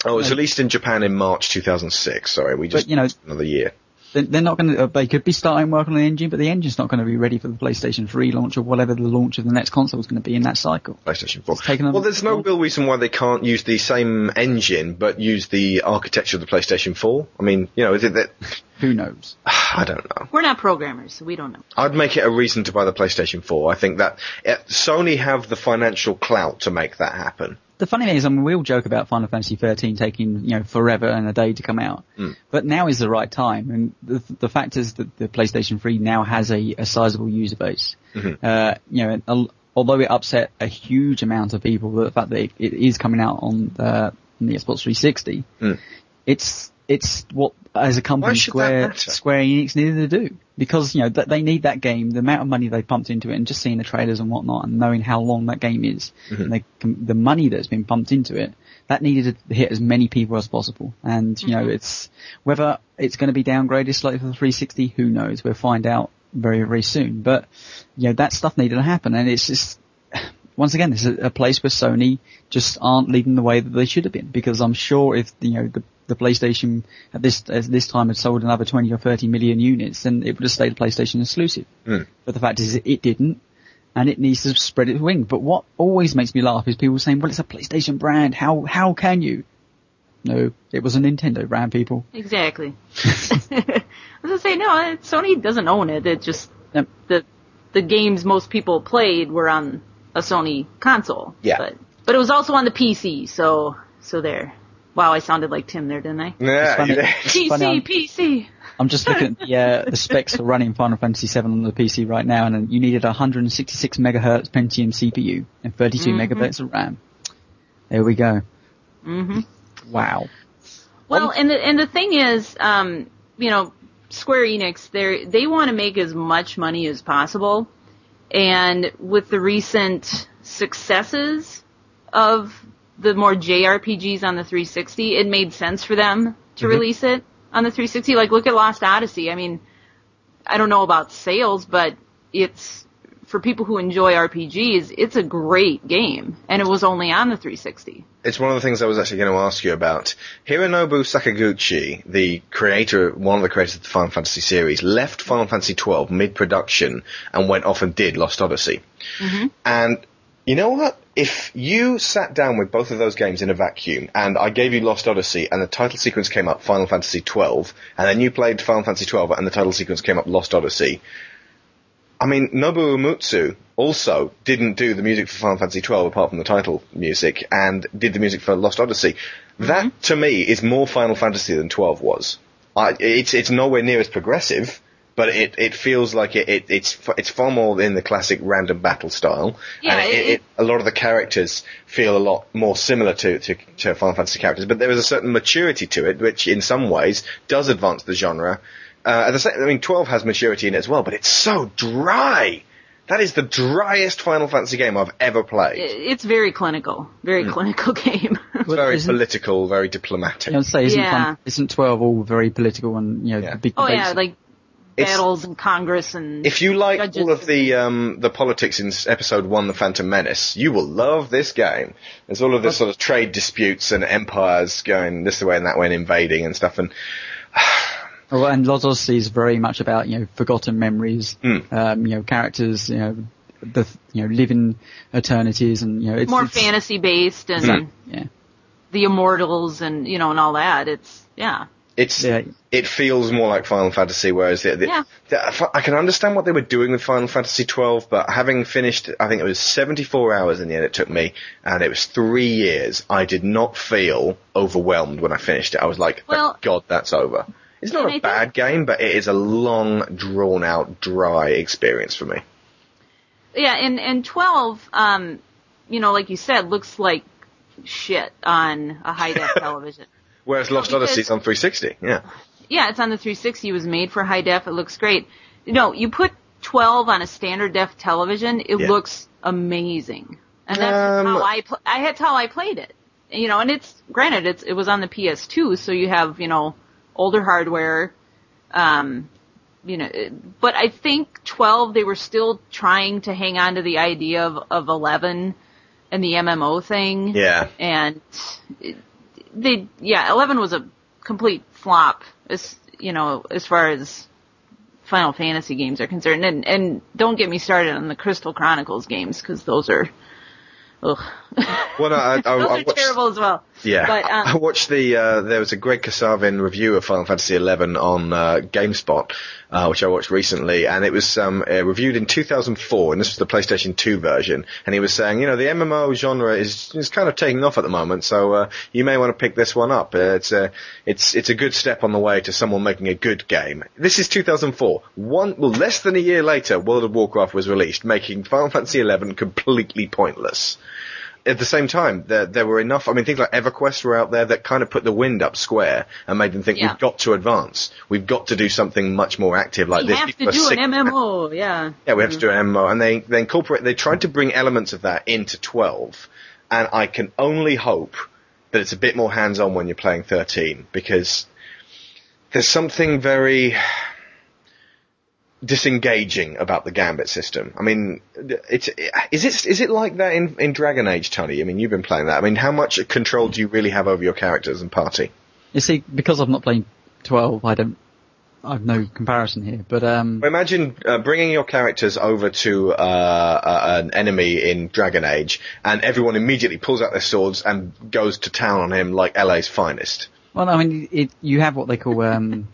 Oh, it was released in Japan in March 2006. Sorry, we just But, you know- another year. They're, they're not going to. Uh, they could be starting work on the engine, but the engine's not going to be ready for the PlayStation 3 launch or whatever the launch of the next console is going to be in that cycle. PlayStation 4. Them- well, there's no real reason why they can't use the same engine, but use the architecture of the PlayStation 4. I mean, you know, is it that? <sighs> Who knows? <sighs> I don't know. We're not programmers, so we don't know. I'd make it a reason to buy the PlayStation 4. I think that eh, Sony have the financial clout to make that happen. The funny thing is, I mean, we all joke about Final Fantasy 13 taking, you know, forever and a day to come out. Hmm. But now is the right time. And the, the fact is that the PlayStation 3 now has a, a sizable user base. Mm-hmm. Uh, you know, al- although it upset a huge amount of people, the fact that it, it is coming out on the, on the Xbox 360, hmm. it's, it's what, as a company, Square. Square Enix needed to do. Because, you know, that they need that game, the amount of money they pumped into it and just seeing the trailers and whatnot and knowing how long that game is, and they, the money that's been pumped into it, that needed to hit as many people as possible. And, you know, it's, whether it's going to be downgraded slightly for the 360, who knows? We'll find out very, very soon. But, you know, that stuff needed to happen and it's just, once again, this is a place where Sony just aren't leading the way that they should have been. Because I'm sure if you know the, the PlayStation at this at this time had sold another 20 or 30 million units, then it would have stayed a PlayStation exclusive. Mm. But the fact is, it didn't, and it needs to spread its wing. But what always makes me laugh is people saying, "Well, it's a PlayStation brand. How how can you?" No, it was a Nintendo brand, people. Exactly. <laughs> <laughs> I was gonna say no. Sony doesn't own it. It just Yep. the the games most people played were on a Sony console. Yeah. But but it was also on the PC. So so there. Wow, I sounded like Tim there, didn't I? Yeah, funny. you- PC, funny, I'm- PC. I'm just looking at the, uh, the specs for running Final Fantasy VII on the PC right now, and you needed a 166 megahertz Pentium CPU and 32 megabytes of RAM. There we go. Mm-hmm. Wow. Well, and the and the thing is, um, you know, Square Enix, they they want to make as much money as possible, and with the recent successes of the more JRPGs on the 360, it made sense for them to mm-hmm. release it on the 360. Like, look at Lost Odyssey. I mean, I don't know about sales, but it's for people who enjoy RPGs, it's a great game, and it was only on the 360. It's one of the things I was actually going to ask you about. Hironobu Sakaguchi, the creator, one of the creators of the Final Fantasy series, left Final Fantasy XII mid-production and went off and did Lost Odyssey. Mm-hmm. And you know what? If you sat down with both of those games in a vacuum and I gave you Lost Odyssey and the title sequence came up Final Fantasy XII and then you played Final Fantasy XII and the title sequence came up Lost Odyssey, I mean, Nobuo Uematsu also didn't do the music for Final Fantasy XII apart from the title music and did the music for Lost Odyssey. That, mm-hmm. to me, is more Final Fantasy than 12 was. I, it's, it's nowhere near as progressive, but it, it feels like it, it, it's, it's far more in the classic random battle style. Yeah, it- it, a lot of the characters feel a lot more similar to, to, to Final Fantasy characters, but there is a certain maturity to it, which in some ways does advance the genre. Uh, at the same, I mean, 12 has maturity in it as well, but it's so dry. That is the driest Final Fantasy game I've ever played. It's very clinical, very clinical <laughs> game. It's very isn't- political, very diplomatic. I would say, isn't, Yeah. Final- isn't 12 all very political and, you know, Yeah. the big oh yeah, like It's- battles in Congress and If you like Judges. all of the um, the politics in episode one, The Phantom Menace, you will love this game. There's all of this sort of trade disputes and empires going this way and that way and invading and stuff. And <sighs> Well, and Lost Odyssey is very much about, you know, forgotten memories, Mm. um, you know, characters, you know, the, you know, living eternities and, you know, it's more it's- fantasy based and Hmm. Yeah. the immortals and you know and all that. It's yeah. it's Yeah. it feels more like Final Fantasy, whereas the, the, Yeah. the- I can understand what they were doing with Final Fantasy 12, but having finished, I think it was 74 hours in the end it took me, and it was three years. I did not feel overwhelmed when I finished it. I was like, thank Well- God, that's over. It's not And a I think- bad game, but it is a long, drawn out, dry experience for me. Yeah, and and twelve, um, you know, like you said, looks like shit on a high def <laughs> television. Whereas Lost because- Odyssey's on 360, yeah. Yeah, it's on the 360. It was made for high def. It looks great. No, you put 12 on a standard def television, it Yeah. looks amazing. And that's Um, how I pl- I that's how I played it. You know, and it's granted it's it was on the PS2, so you have you know older hardware. Um, you know, but I think 12 they were still trying to hang on to the idea of of 11 and the MMO thing Yeah. and it- they yeah 11 was a complete flop as you know as far as final fantasy games are concerned and and don't get me started on the crystal chronicles games because those are ugh. Well, no, I, I, <laughs> those I are terrible as well Yeah, but <laughs> I um, watched the. Uh, there was a Greg Kasavin review of Final Fantasy XI on uh, GameSpot, uh, which I watched recently, and it was um, uh, reviewed in 2004, and this was the PlayStation 2 version. And he was saying, you know, the MMO genre is is kind of taking off at the moment, so uh, you may want to pick this one up. Uh, it's a it's it's a good step on the way to someone making a good game. This is 2004. One well, less than a year later, World of Warcraft was released, making Final Fantasy XI completely pointless at the same time, there, there were enough, I mean, things like EverQuest were out there that kind of put the wind up square and made them think, Yeah. we've got to advance. We've got to do something much more active like we this. We have to People are do an MMO yeah Yeah, we have to do an mm-hmm. MMO. And they, they incorporate, they tried to bring elements of that into 12. And I can only hope that it's a bit more hands-on when you're playing 13 because there's something very, disengaging about the gambit system. I mean, it's is it is it like that in in Dragon Age, Tony? I mean, you've been playing that. I mean, how much control do you really have over your characters and party? You see, because I've not played 12, I don't, I've no comparison here, but um, Well, Imagine uh, bringing your characters over to uh, uh, an enemy in Dragon Age, and everyone immediately pulls out their swords and goes to town on him like LA's finest. Well, I mean, it, you have what they call um,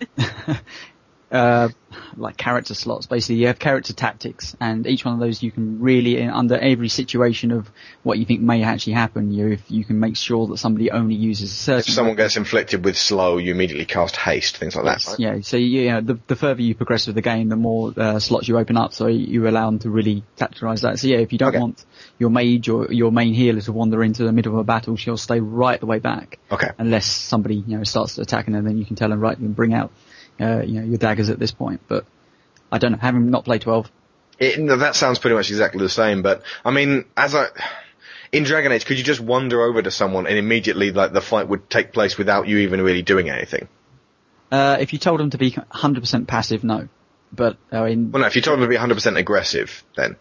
<laughs> uh, like character slots. Basically, you have character tactics, and each one of those you can really, in, under every situation of what you think may actually happen, you if you can make sure that somebody only uses a certain. If someone gets inflicted with slow, you immediately cast haste, things like that. Right? Yeah, so you, know, the, the further you progress with the game, the more uh, slots you open up, so you allow them to really tacticalize that. So yeah, if you don't Okay. want your mage or your main healer to wander into the middle of a battle, she'll stay right the way back. Okay. Unless somebody, you know, starts attacking her, then you can tell them, right, and bring out, uh, you know, your daggers at this point. But I don't know, having not played 12, It, no, that sounds pretty much exactly the same, but I mean, as I, in Dragon Age, could you just wander over to someone and immediately, like, the fight would take place without you even really doing anything? uh, if you told them to be 100% passive, no. But, uh, in, Well, no, if you told them to be 100% aggressive, then.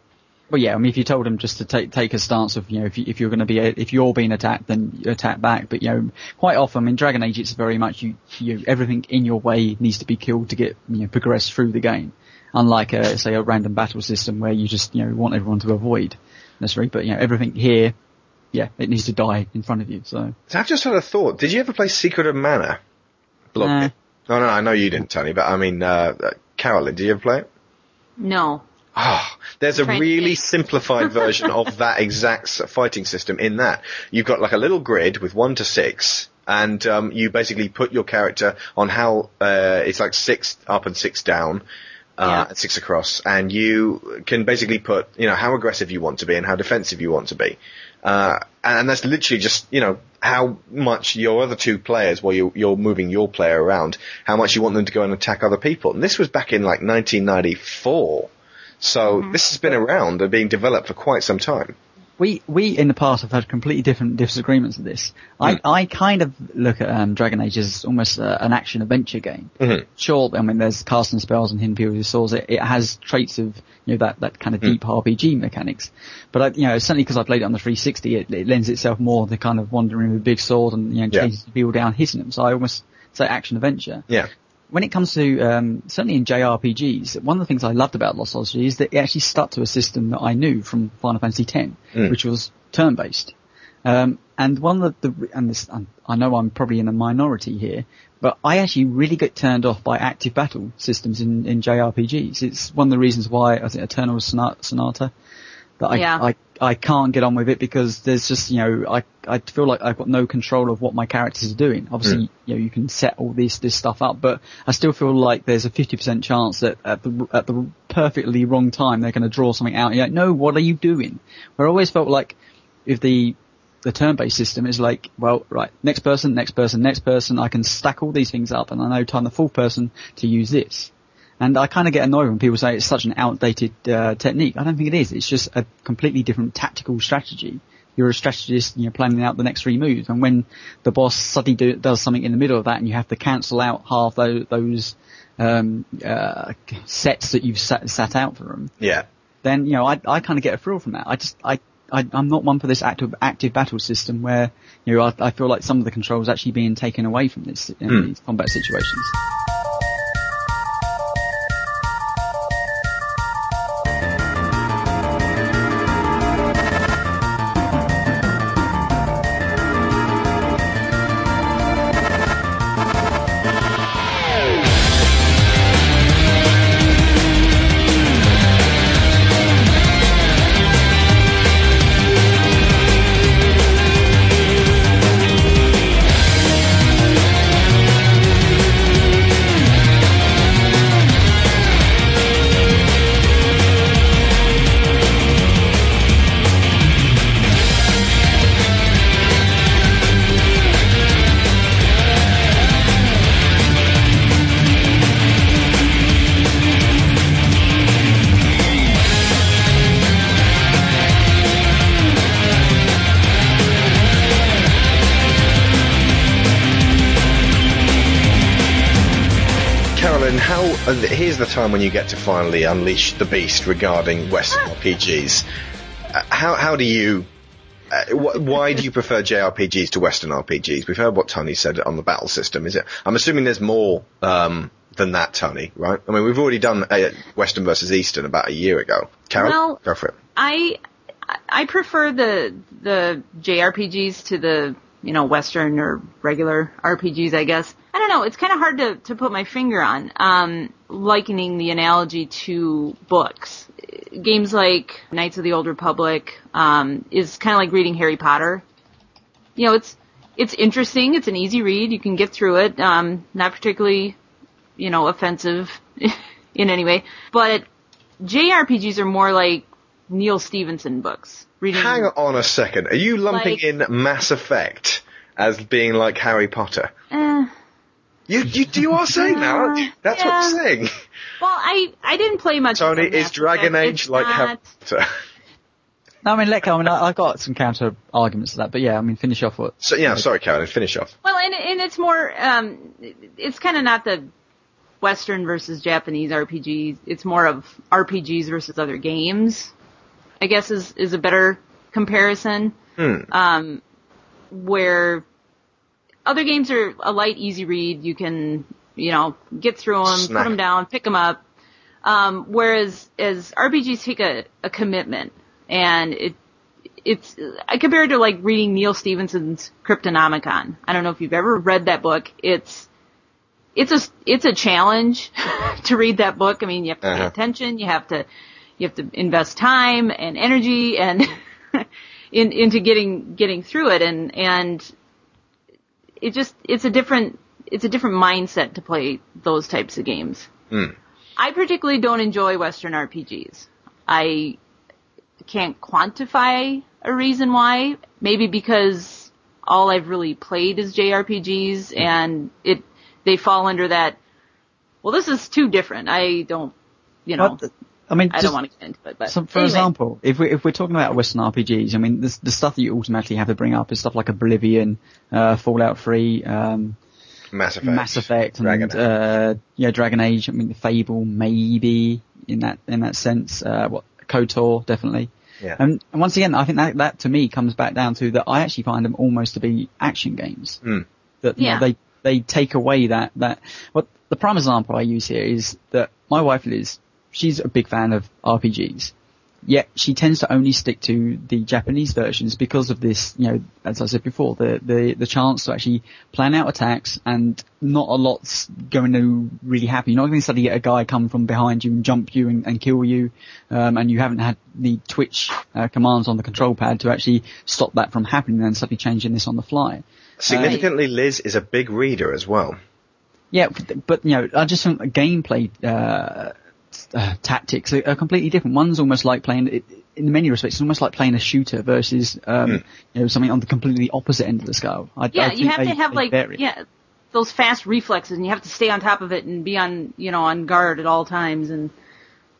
Well, yeah. I mean, if you told them just to take take a stance of, you know, if you, if you're going to be if you're being attacked, then you attack back. But you know, quite often in Dragon Age, it's very much you, you everything in your way needs to be killed to get you know progress through the game. Unlike a say a random battle system where you just you know want everyone to avoid necessarily, but you know everything here, yeah, it needs to die in front of you. So So I've just had a thought. Did you ever play Secret of Mana? Block Nah. it. No, no, I know you didn't, Tony, but I mean, uh, uh, Carolyn, did you ever play it? No. Ah, there's a really simplified <laughs> version of that exact fighting system in that. You've got like a little grid with one to six, and um, you basically put your character on how uh, it's like six up and six down. Uh, Yeah. six across, and you can basically put, you know, how aggressive you want to be and how defensive you want to be. Uh, and that's literally just, you know, how much your other two players, while you're, you're moving your player around, how much you want them to go and attack other people. And this was back in like 1994. So this has been around and being developed for quite some time. we we in the past have had completely different disagreements with this. I I kind of look at um, Dragon Age as almost uh, an action adventure game. Mhm. Sure, I mean there's casting spells and hidden people with swords. It, it has traits of you know that that kind of deep RPG mechanics. But I, you know certainly because I played it on the 360, it, it lends itself more to kind of wandering with a big sword and you know Yeah. chasing people down, hitting them. So I almost say action adventure Yeah. When it comes to um, certainly in JRPGs, one of the things I loved about Lost Odyssey is that it actually stuck to a system that I knew from Final Fantasy X, Mm. which was turn-based. Um, and one of the, and this, I know I'm probably in a minority here, but I actually really get turned off by active battle systems in, in JRPGs. It's one of the reasons why I think Eternal Sonata that I, Yeah. I I can't get on with it because there's just you know I I feel like I've got no control of what my characters are doing. Obviously, mm. you know you can set all this this stuff up, but I still feel like there's a 50% chance that at the at the perfectly wrong time they're going to draw something out. And you're like, no, what are you doing? Where I always felt like if the the turn-based system is like, well, right, next person, next person, next person, I can stack all these things up and I know time the fourth person to use this. And I kind of get annoyed when people say it's such an outdated uh, technique. I don't think it is. It's just a completely different tactical strategy. You're a strategist and you're planning out the next three moves. And when the boss suddenly do, does something in the middle of that and you have to cancel out half those, those um, uh, sets that you've sat, sat out for them, Yeah. then you know I I kind of get a thrill from that. I just I. I, I'm not one for this active active battle system where you know I, I feel like some of the controls actually being taken away from this in Hmm. these combat situations. Time when you get to finally unleash the beast regarding Western RPGs. Uh, how how do you? Uh, wh- why do you prefer JRPGs to Western RPGs? We've heard what Tony said on the battle system. Is it? I'm assuming there's more um, than that, Tony. Right? I mean, we've already done uh, Western versus Eastern about a year ago. Carol, Well- go for it. I I prefer the the JRPGs to the you know Western or regular RPGs. I guess I don't know. It's kind of hard to to put my finger on. Um, likening the analogy to books, games like Knights of the Old Republic um, is kind of like reading Harry Potter. You know, it's it's interesting. It's an easy read. You can get through it. Um, not particularly, you know, offensive <laughs> in any way, but JRPGs are more like Neal Stephenson books. Reading Hang on a second. Are you lumping Like- in Mass Effect as being like Harry Potter? Eh, You you you are saying that? aren't you? That's what I'm saying. well, I I didn't play much. Tony, is Dragon Age like Harry not- Potter? No, I mean, let go. I mean, I, I've got some counter arguments to that, but yeah, I mean, finish off what. So yeah, sorry, Carolyn. Finish off. Well, and and it's more um, it's kind of not the Western versus Japanese RPGs. It's more of RPGs versus other games. I guess is is a better comparison. Hmm. Um, where other games are a light, easy read. You can you know get through them, Snack. put them down, pick them up. Um, whereas as RPGs take a, a commitment and it it's I compare it to like reading Neal Stephenson's Cryptonomicon. I don't know if you've ever read that book. It's it's a it's a challenge <laughs> to read that book. I mean, you have to pay Uh-huh. attention. You have to you have to invest time and energy and <laughs> in, into getting getting through it. And and it just it's a different it's a different mindset to play those types of games. Hmm. I particularly don't enjoy Western RPGs. I can't quantify a reason why. Maybe because all I've really played is JRPGs hmm. and it, they fall under that, well this is too different. I don't, you know, But, I mean, I just- don't want to get into it, but So, for anyway. example, if we if we're talking about Western RPGs, I mean, the, the stuff that you automatically have to bring up is stuff like Oblivion, uh, Fallout 3, um, Mass Effect. Mass Effect, and Dragon Age. uh, yeah, Dragon Age. I mean, the Fable, maybe in that in that sense. Uh, what Kotor, definitely. Yeah. And, and once again, I think that that to me comes back down to that I actually find them almost to be action games. Mm. That you know, Yeah. they they take away that that. What the prime example I use here is that my wife Liz, she's a big fan of RPGs. Yet she tends to only stick to the Japanese versions because of this, you know, as I said before, the, the, the chance to actually plan out attacks and not a lot's going to really happen. You're not going to suddenly get a guy come from behind you and jump you and, and kill you, um, and you haven't had the twitch uh, commands on the control pad to actually stop that from happening and suddenly changing this on the fly. Significantly, Liz is a big reader as well. Yeah, but, but you know, I just think the gameplay uh, uh, tactics are, are completely different. One's almost like playing, it, in many respects, it's almost like playing a shooter versus um, Hmm. you know something on the completely opposite end of the scale. I, yeah, I you think have to have like, vary. yeah, those fast reflexes and you have to stay on top of it and be on, you know, on guard at all times and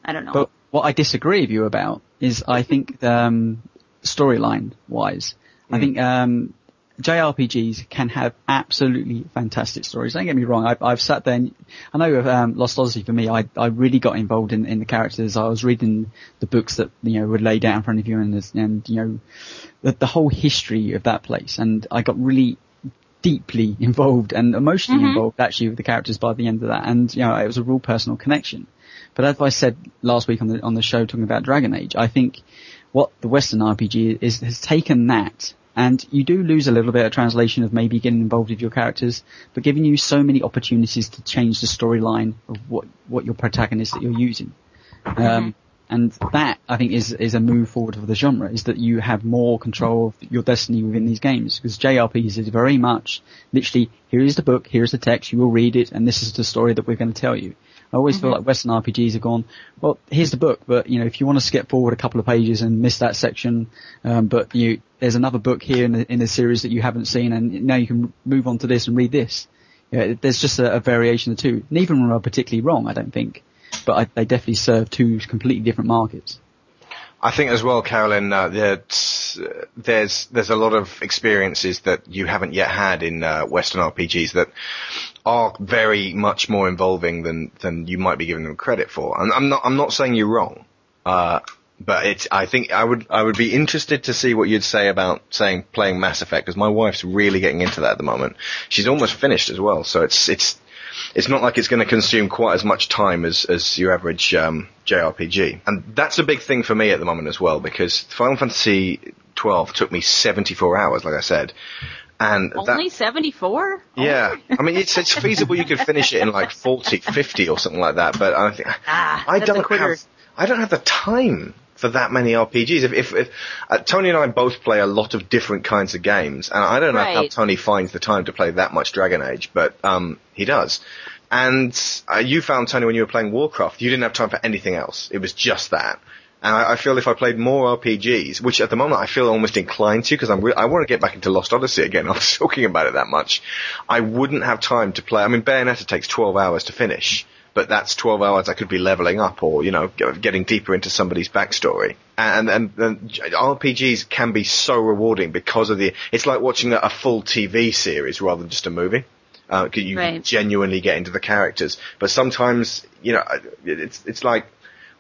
I don't know. But what I disagree with you about is I think um, storyline wise, I think um, JRPGs can have absolutely fantastic stories. Don't get me wrong. I've, I've sat there. And, I know with um, Lost Odyssey for me, I, I really got involved in, in the characters. I was reading the books that you know were laid out in front of you, and, and you know the, the whole history of that place, and I got really deeply <laughs> involved and emotionally involved actually with the characters by the end of that, and you know it was a real personal connection. But as I said last week on the on the show talking about Dragon Age, I think what the Western RPG is has taken that, and you do lose a little bit of translation of maybe getting involved with your characters, but giving you so many opportunities to change the storyline of what what your protagonist that you're using. Um, and that I think is is a move forward for the genre is that you have more control of your destiny within these games because JRPGs is very much literally here is the book, here is the text, you will read it, and this is the story that we're going to tell you. I always feel like Western RPGs have gone, well, here's the book, but you know, if you want to skip forward a couple of pages and miss that section, um, but you, there's another book here in the, in the series that you haven't seen and now you can move on to this and read this. Yeah, there's just a, a variation of the two. Neither of them are particularly wrong, I don't think, but I, they definitely serve two completely different markets. I think as well, Carolyn, uh, that uh, there's there's a lot of experiences that you haven't yet had in uh, Western RPGs that are very much more involving than than you might be giving them credit for. And I'm not I'm not saying you're wrong, uh, but it's I think I would I would be interested to see what you'd say about saying playing Mass Effect because my wife's really getting into that at the moment. She's almost finished as well, so it's it's it's not like it's going to consume quite as much time as, as your average um, JRPG. And that's a big thing for me at the moment as well, because Final Fantasy 12 took me 74 hours, like I said. And Only that, 74? yeah, I mean, it's, it's feasible you could <laughs> finish it in like 40, 50 or something like that, but I think, Ah, I don't have, I don't have the time for that many RPGs. If, if, if uh, Tony and I both play a lot of different kinds of games, and I don't know how Tony finds the time to play that much Dragon Age, but um, he does. And uh, you found Tony when you were playing Warcraft, you didn't have time for anything else. It was just that. And I, I feel if I played more RPGs, which at the moment I feel almost inclined to, because I'm re- I want to get back into Lost Odyssey again. <laughs> I was talking about it that much. I wouldn't have time to play. I mean, Bayonetta takes 12 hours to finish, but that's 12 hours I could be leveling up or, you know, getting deeper into somebody's backstory. And, and, and RPGs can be so rewarding because of the, it's like watching a, a full TV series rather than just a movie. Uh, you Right. genuinely get into the characters. But sometimes, you know, it's, it's like,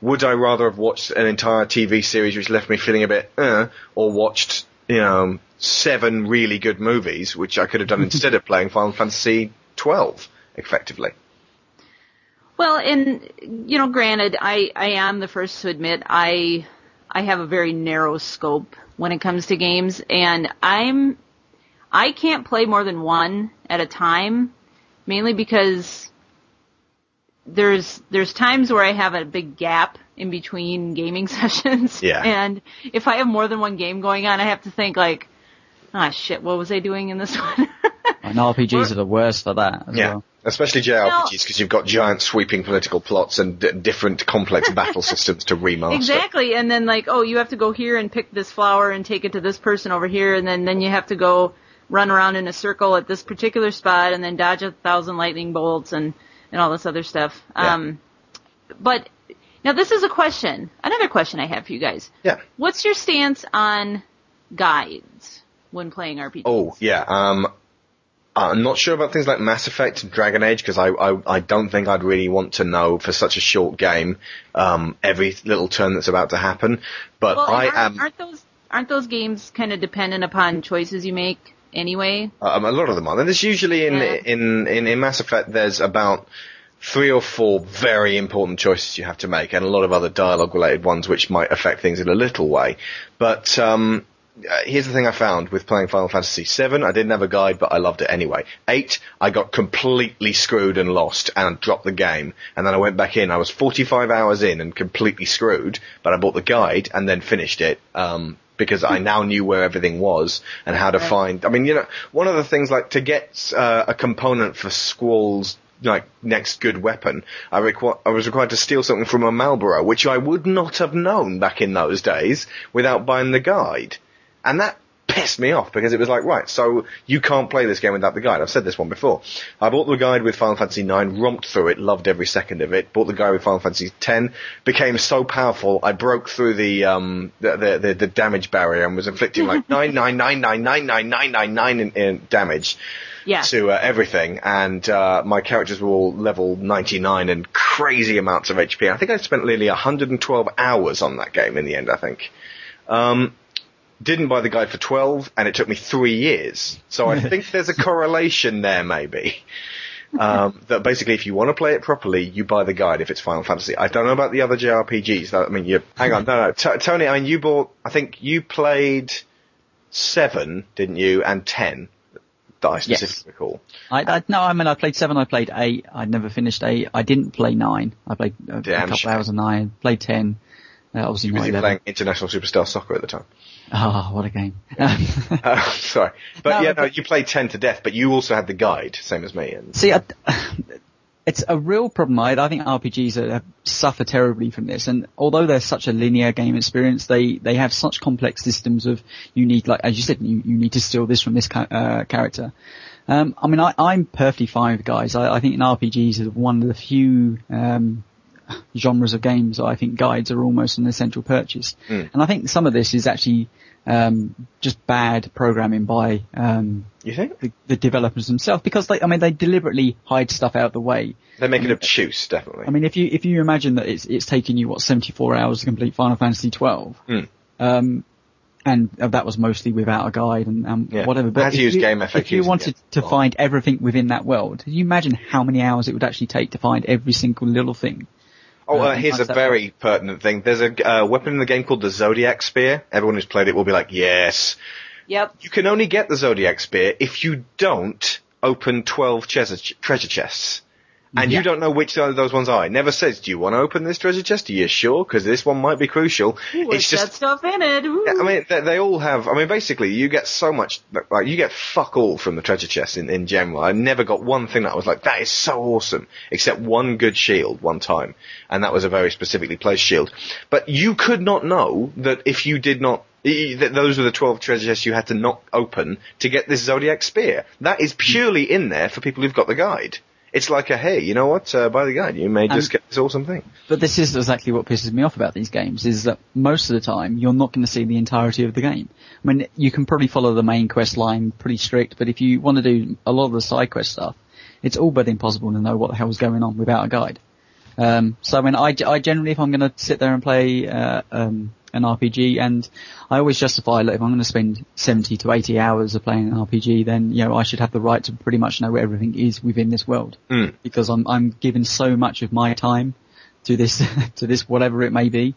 would I rather have watched an entire TV series which left me feeling a bit, uh, or watched, you know, seven really good movies, which I could have done <laughs> instead of playing Final Fantasy 12, effectively. Well, and you know, granted, I I am the first to admit I I have a very narrow scope when it comes to games, and I'm I can't play more than one at a time, mainly because there's there's times where I have a big gap in between gaming <laughs> sessions, Yeah. and if I have more than one game going on, I have to think like, ah, shit, what was I doing in this <laughs> one? And RPGs are the worst for that as Yeah. well. Especially JRPGs, because you've got giant sweeping political plots and d- different complex battle systems to remaster. Exactly, and then like, oh, you have to go here and pick this flower and take it to this person over here, and then then you have to go run around in a circle at this particular spot, and then dodge a thousand lightning bolts and and all this other stuff. Yeah. Um, but now this is a question, another question I have for you guys. Yeah. What's your stance on guides when playing RPGs? Oh, yeah. Um, I'm not sure about things like Mass Effect and Dragon Age because I, I I don't think I'd really want to know for such a short game um, every little turn that's about to happen. But well, I aren't, am aren't those aren't those games kind of dependent upon choices you make anyway? um, a lot of them are. And there's usually in, Yeah. in in in Mass Effect there's about three or four very important choices you have to make, and a lot of other dialogue related ones which might affect things in a little way. But um, uh, here's the thing I found with playing Final Fantasy VII. I didn't have a guide, but I loved it anyway. Eight, I got completely screwed and lost and dropped the game. And then I went back in. I was 45 hours in and completely screwed, but I bought the guide and then finished it. Um, because I now knew where everything was and how to find. I mean, you know, one of the things like to get uh, a component for Squall's like next good weapon, I, requ- I was required to steal something from a Malboro, which I would not have known back in those days without buying the guide. And that pissed me off because it was like, right, so you can't play this game without the guide. I've said this one before. I bought the guide with Final Fantasy IX, romped through it, loved every second of it. Bought the guide with Final Fantasy X, became so powerful, I broke through the um the the, the, the damage barrier and was inflicting like <laughs> nine nine nine nine nine nine nine nine nine in, in damage Yeah. to uh, everything, and uh, my characters were all level 99 and crazy amounts of HP. I think I spent nearly 112 hours on that game in the end. I think. Um, didn't buy the guide for 12, and it took me three years. So I <laughs> think there's a correlation there, maybe. Um, that basically, if you want to play it properly, you buy the guide if it's Final Fantasy. I don't know about the other JRPGs. I mean, you hang on, no, no, T- Tony. I mean, you bought. I think you played seven, didn't you, and ten. That I specifically recall. I, I no, I mean I played seven. I played eight. I'd never finished eight. I didn't play nine. I played uh, a, couple shame. hours of nine. Played ten. Uh, obviously You were playing International Superstar Soccer at the time. Oh, what a game! <laughs> Uh, sorry, but No, yeah, no, you played ten to death, but you also had the guide, same as me. And See, I, <sighs> it's a real problem. I, I think RPGs are, suffer terribly from this, and although they're such a linear game experience, they they have such complex systems of you need, like as you said, you, you need to steal this from this ca- uh, character. Um, I mean, I, I'm perfectly fine with guys. I, I think in RPGs are one of the few um, genres of games, I think guides are almost an essential purchase. Mm. And I think some of this is actually um, just bad programming by um, You think? the, the developers themselves because they, I mean, they deliberately hide stuff out of the way. They make it obtuse, definitely. I mean, if you if you imagine that it's it's taking you what 74 hours to complete Final Fantasy 12, Mm. um, and uh, that was mostly without a guide and, and Yeah. whatever. But if you, if you wanted to find everything within that world, can you imagine how many hours it would actually take to find every single little thing? Oh, uh, Uh, here's a very pertinent thing. There's a uh, weapon in the game called the Zodiac Spear. Everyone who's played it will be like, yes. Yep. You can only get the Zodiac Spear if you don't open 12 treasure, treasure chests. And Yeah. you don't know which of those ones are. It never says, do you want to open this treasure chest? Are you sure? Because this one might be crucial. With it's just, that stuff in it. Ooh. I mean, they, they all have. I mean, basically, you get so much. Like, you get fuck all from the treasure chest in, in general. I never got one thing that I was like, that is so awesome, except one good shield one time, and that was a very specifically placed shield. But you could not know that if you did not. That those were the 12 treasure chests you had to not open to get this Zodiac Spear. That is purely in there for people who've got the guide. It's like a, hey, you know what, uh, buy the guide, you may just Um, get this awesome thing. But this is exactly what pisses me off about these games, is that most of the time you're not going to see the entirety of the game. I mean, you can probably follow the main quest line pretty strict, but if you want to do a lot of the side quest stuff, it's all but impossible to know what the hell's going on without a guide. Um, so I mean, I, I generally, if I'm going to sit there and play uh, um, an RPG, and I always justify, look, if I'm going to spend 70 to 80 hours of playing an RPG, then you know I should have the right to pretty much know where everything is within this world, Mm. because I'm I'm given so much of my time to this <laughs> to this whatever it may be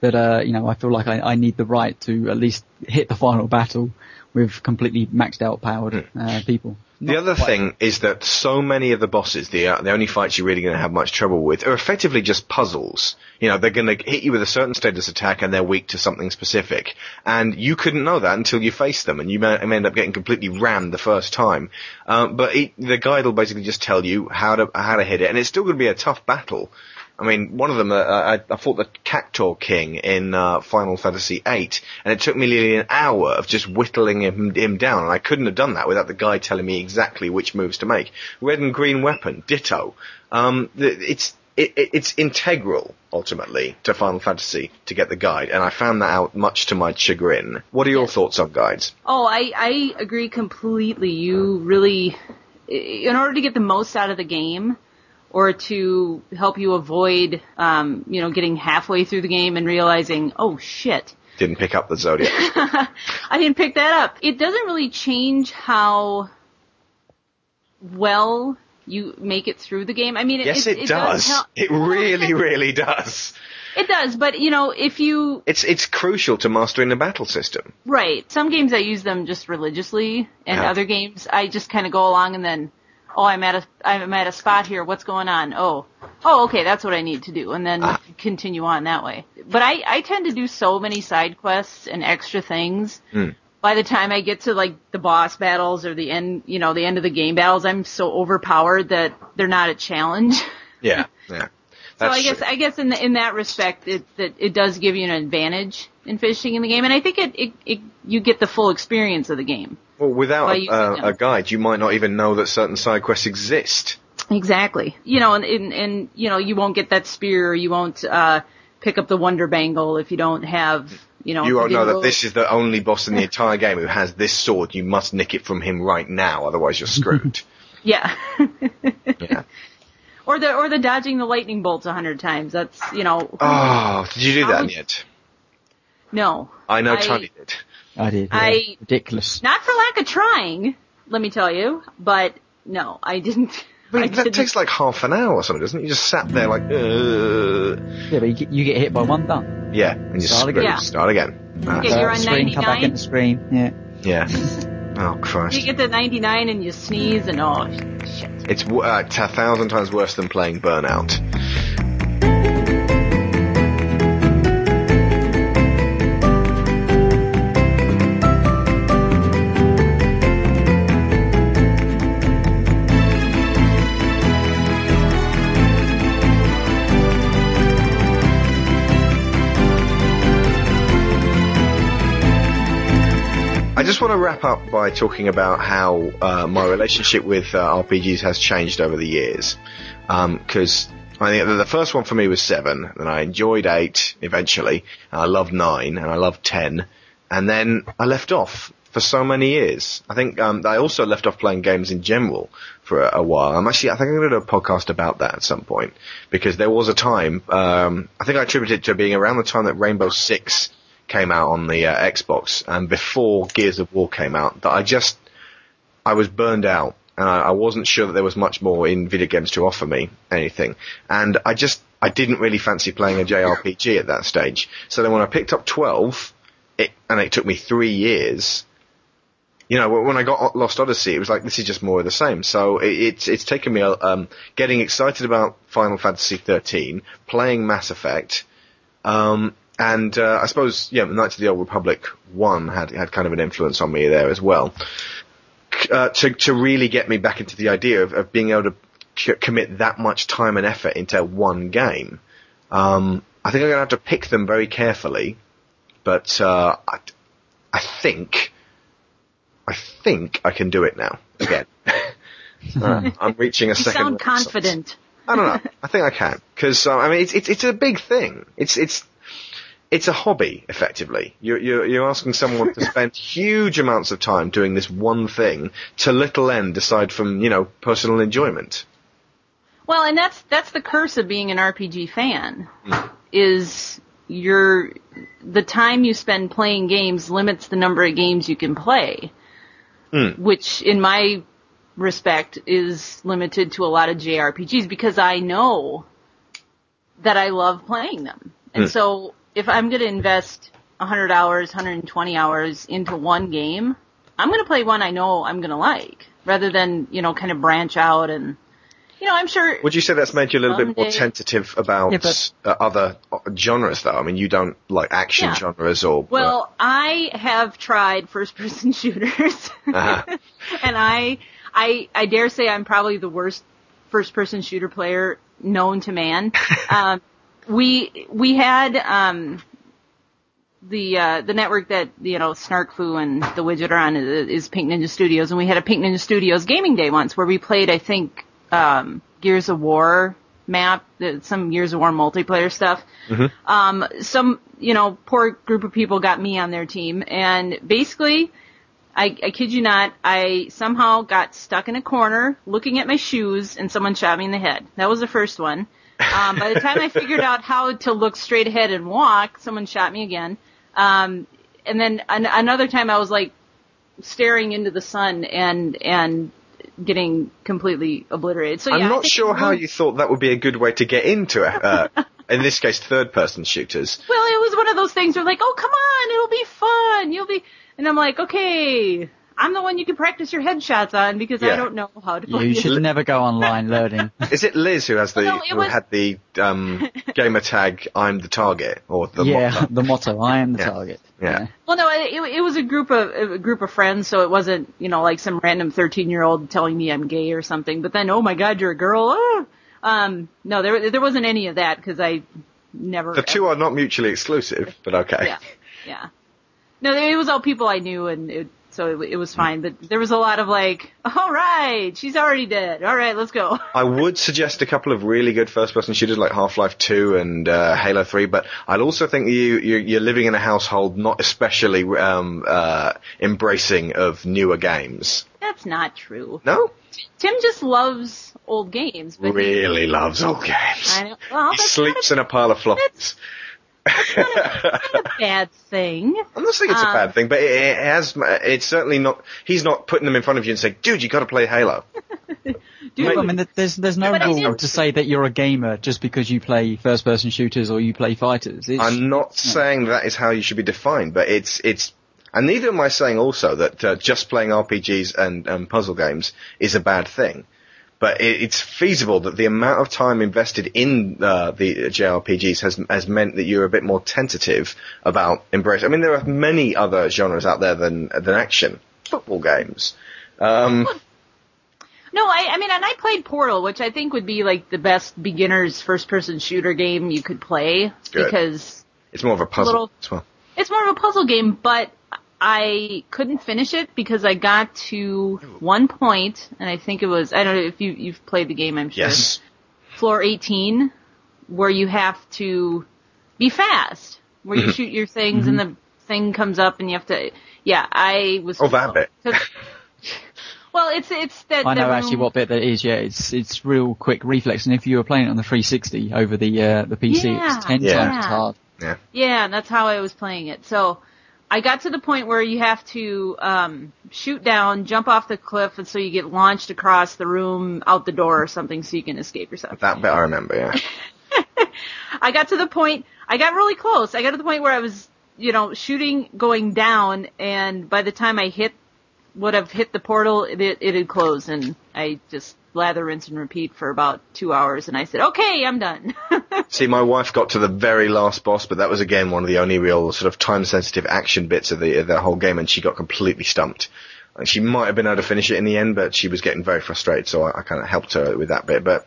that uh, you know I feel like I, I need the right to at least hit the final battle with completely maxed out powered uh, people. The other quite- thing is that so many of the bosses, the uh, the only fights you're really going to have much trouble with, are effectively just puzzles. You know, they're going to hit you with a certain status attack, and they're weak to something specific. And you couldn't know that until you face them, and you may, end up getting completely rammed the first time. Um, but the guide will basically just tell you how to how to hit it, and it's still going to be a tough battle. I mean, one of them, uh, I, I fought the Cactuar King in uh, Final Fantasy VIII, and it took me nearly an hour of just whittling him, him down, and I couldn't have done that without the guy telling me exactly which moves to make. Red and green weapon, ditto. Um, it's it, it, it's integral ultimately to Final Fantasy to get the guide, and I found that out much to my chagrin. What are your thoughts on guides? Oh, I, I agree completely. You really, in order to get the most out of the game, or to help you avoid, um, you know, getting halfway through the game and realizing, oh shit, Didn't pick up the Zodiac. <laughs> I didn't pick that up. It doesn't really change how well you make it through the game. I mean, it, yes, it, it, does. help- it <laughs> really, really does. It does, but you know, if you It's it's crucial to mastering the battle system. Right. Some games I use them just religiously, and Yeah. other games I just kind of go along and then, oh, I'm at a I'm at a spot here. What's going on? Oh, oh, okay, that's what I need to do, and then Ah. continue on that way. But I I tend to do so many side quests and extra things. Mm. By the time I get to like the boss battles or the end, you know, the end of the game battles, I'm so overpowered that they're not a challenge. <laughs> Yeah, yeah. So I guess true. I guess in the, in that respect, it that it does give you an advantage in fishing in the game, and I think it, it, it you get the full experience of the game. Well, without a, uh, a guide, you might not even know that certain side quests exist. Exactly. You know, and, and, and you know, you won't get that spear, or you won't uh, pick up the wonder bangle if you don't have, you know. You won't know that this is the only boss in the entire game who has this sword. You must nick it from him right now, otherwise you're screwed. <laughs> Yeah. yeah. or the or the dodging the lightning bolts a hundred times. That's you know. Oh, did you do that Um, yet? No. I know I- Tony did. I did. yeah. I- ridiculous. Not for lack of trying, let me tell you, but no, I didn't. <laughs> But I that didn't. takes like half an hour or something, doesn't it? You just sat there like, uh, Yeah, but you get, you get hit by one done. yeah, and you Start screwed. again. Yeah. Start again. That's- Yeah, you're on screen, come back in the screen. Yeah. yeah. <laughs> Oh crush. You get to 99 and you sneeze and oh shit. It's uh, it's a thousand times worse than playing Burnout. Just want to wrap up by talking about how uh, my relationship with uh, RPGs has changed over the years. Because I think the- first one for me was seven, and I enjoyed eight eventually, and I loved nine, and I loved ten, and then I left off for so many years. I think um, I also left off playing games in general for a, a while. I'm actually, I think I'm going to do a podcast about that at some point because there was a time. Um, I think I attribute it to being around the time that Rainbow Six came out on the uh, Xbox and before Gears of War came out that I just I was burned out and I, I wasn't sure that there was much more in video games to offer me anything. And I just, I didn't really fancy playing a JRPG at that stage. So then when I picked up 12, it, and it took me three years, you know, when I got Lost Odyssey, it was like, this is just more of the same. So it, it's, it's taken me, um, getting excited about Final Fantasy 13, playing Mass Effect, um, and, uh, I suppose, yeah, Knights of the Old Republic 1 had, had kind of an influence on me there as well uh, to to really get me back into the idea of, of being able to c- commit that much time and effort into one game. Um, I think I'm going to have to pick them very carefully, but uh, I, I think I think I can do it now again. <laughs> I'm <laughs> reaching a You second. sound confident. I don't know. I think I can because uh, I mean it's, it's it's a big thing. It's it's it's a hobby effectively. You're you're, you're asking someone to spend <laughs> huge amounts of time doing this one thing to little end aside from you know personal enjoyment. Well, and that's that's the curse of being an RPG fan hmm. is your the time you spend playing games limits the number of games you can play. Hmm. Which in my respect is limited to a lot of JRPGs because I know that I love playing them. And hmm. so if I'm going to invest 100 hours, 120 hours into one game, I'm going to play one I know I'm going to like rather than, you know, kind of branch out and you know, I'm sure Would you say that's made you a little bit more Someday- tentative about Yeah, but- uh, other uh, genres though? I mean, you don't like action Yeah. genres or Well, I have tried first person <laughs> shooters. Uh-huh. <laughs> and I, I, I dare say I'm probably the worst first person shooter player known to man. <laughs> um, we, we had, um, the, uh, the network that, you know, Snarkfu and the widget are on is, is Pink Ninja Studios and we had a Pink Ninja Studios gaming day once where we played, I think, um, Gears of War map, some Gears of War multiplayer stuff um, some, you know, poor group of people got me on their team, and basically, I, I kid you not, I somehow got stuck in a corner looking at my shoes, and someone shot me in the head. That was the first one. Um, by the time I figured out how to look straight ahead and walk, someone shot me again. Um, and then an- another time I was like staring into the sun and and getting completely obliterated. So yeah, I'm not sure how you thought that would be a good way to get into it. Uh, <laughs> in this case, third-person shooters. Well, it was one of those things where like, oh come on, it'll be fun. You'll be, and I'm like, okay, I'm the one you can practice your headshots on because Yeah. I don't know how to play. You should never go online learning. <laughs> Is it Liz who has the no, who was- had the um, <laughs> gamer tag "I'm the target" or the yeah, motto? <laughs> the motto, I am the Yeah. target. Yeah. Well, no, it, it was a group of a group of friends, so it wasn't you know like some random 13 year old telling me I'm gay or something. But then, oh my God, you're a girl. Ah. Um, no, there there wasn't any of that because I never. The two are not mutually exclusive, but okay. Yeah, yeah. No, it was all people I knew, and it, so it, it was fine. But there was a lot of like, all right, she's already dead. All right, let's go. I would suggest a couple of really good first-person shooters like Half-Life 2 and uh, Halo 3, but I'd also think you you're, you're living in a household not especially um, uh, embracing of newer games. That's not true. No, Tim just loves old games, but he- really loves old games. I know, well, He sleeps in a pile of floppies. not a bad thing. I'm not saying it's a Um, bad thing, but it, it has. It's certainly not. He's not putting them in front of you and saying, "Dude, you got to play Halo." <laughs> Dude, I mean, there's there's no But rule to say that you're a gamer just because you play first-person shooters or you play fighters. It's, I'm not saying that is how you should be defined, but it's it's. And neither am I saying also that uh, just playing RPGs and, and puzzle games is a bad thing. But it, it's feasible that the amount of time invested in uh, the JRPGs has has meant that you're a bit more tentative about embracing. I mean, there are many other genres out there than than action. Football games. Um, No, I, I mean, and I played Portal, which I think would be like the best beginner's first-person shooter game you could play Good. because it's more of a puzzle Little- as well. it's more of a puzzle game, but I couldn't finish it because I got to one point, and I think it was, I don't know if you, you've played the game, I'm sure. Yes. floor 18 where you have to be fast, where Mm-hmm. you shoot your things and the thing comes up and you have to. Yeah, I was. Oh, that bit. <laughs> well, it's it's that. I know the actually what bit that is. Yeah, it's it's real quick reflex, and if you were playing it on the 360 over the uh, the PC, Yeah, it's ten yeah. times as hard. Yeah. Yeah, and that's how I was playing it. So I got to the point where you have to um, shoot down, jump off the cliff, and so you get launched across the room, out the door or something, so you can escape yourself. That bit I remember, yeah. <laughs> I got to the point, I got really close. I got to the point where I was, you know, shooting, going down, and by the time I hit, would have hit the portal, it, it had closed, and I just lather, rinse, and repeat for about two hours, and I said, okay, I'm done. <laughs> See, my wife got to the very last boss, but that was again one of the only real sort of time-sensitive action bits of the of the whole game, and she got completely stumped. And she might have been able to finish it in the end, but she was getting very frustrated, so I, I kind of helped her with that bit. But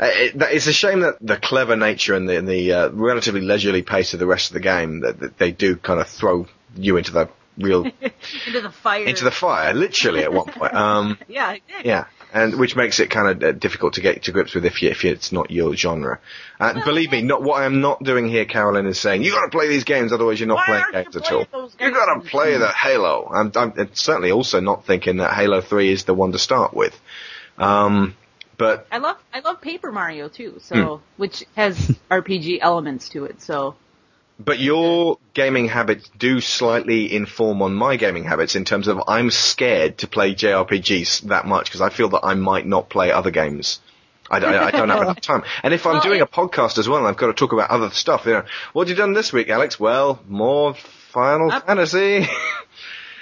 uh, it, that, it's a shame that the clever nature and the, and the uh, relatively leisurely pace of the rest of the game that, that they do kind of throw you into the real <laughs> Into the fire. into the fire, literally at one point. <laughs> Um, Yeah, yeah, and which makes it kind of uh, difficult to get to grips with if you, if it's not your genre. And believe me, not what I am not doing here, Carolyn, is saying you got to play these games, otherwise you're not playing you games at all. You got to play the Halo. I'm, I'm certainly also not thinking that Halo Three is the one to start with. Um, but I love I love Paper Mario too, Hmm. so which has <laughs> RPG elements to it. So But your gaming habits do slightly inform on my gaming habits in terms of I'm scared to play JRPGs that much because I feel that I might not play other games. I, don't- I don't have enough time. And if I'm Well, doing a podcast as well and I've got to talk about other stuff, you know, what have you done this week, Alex? Well, more Final Up. Fantasy.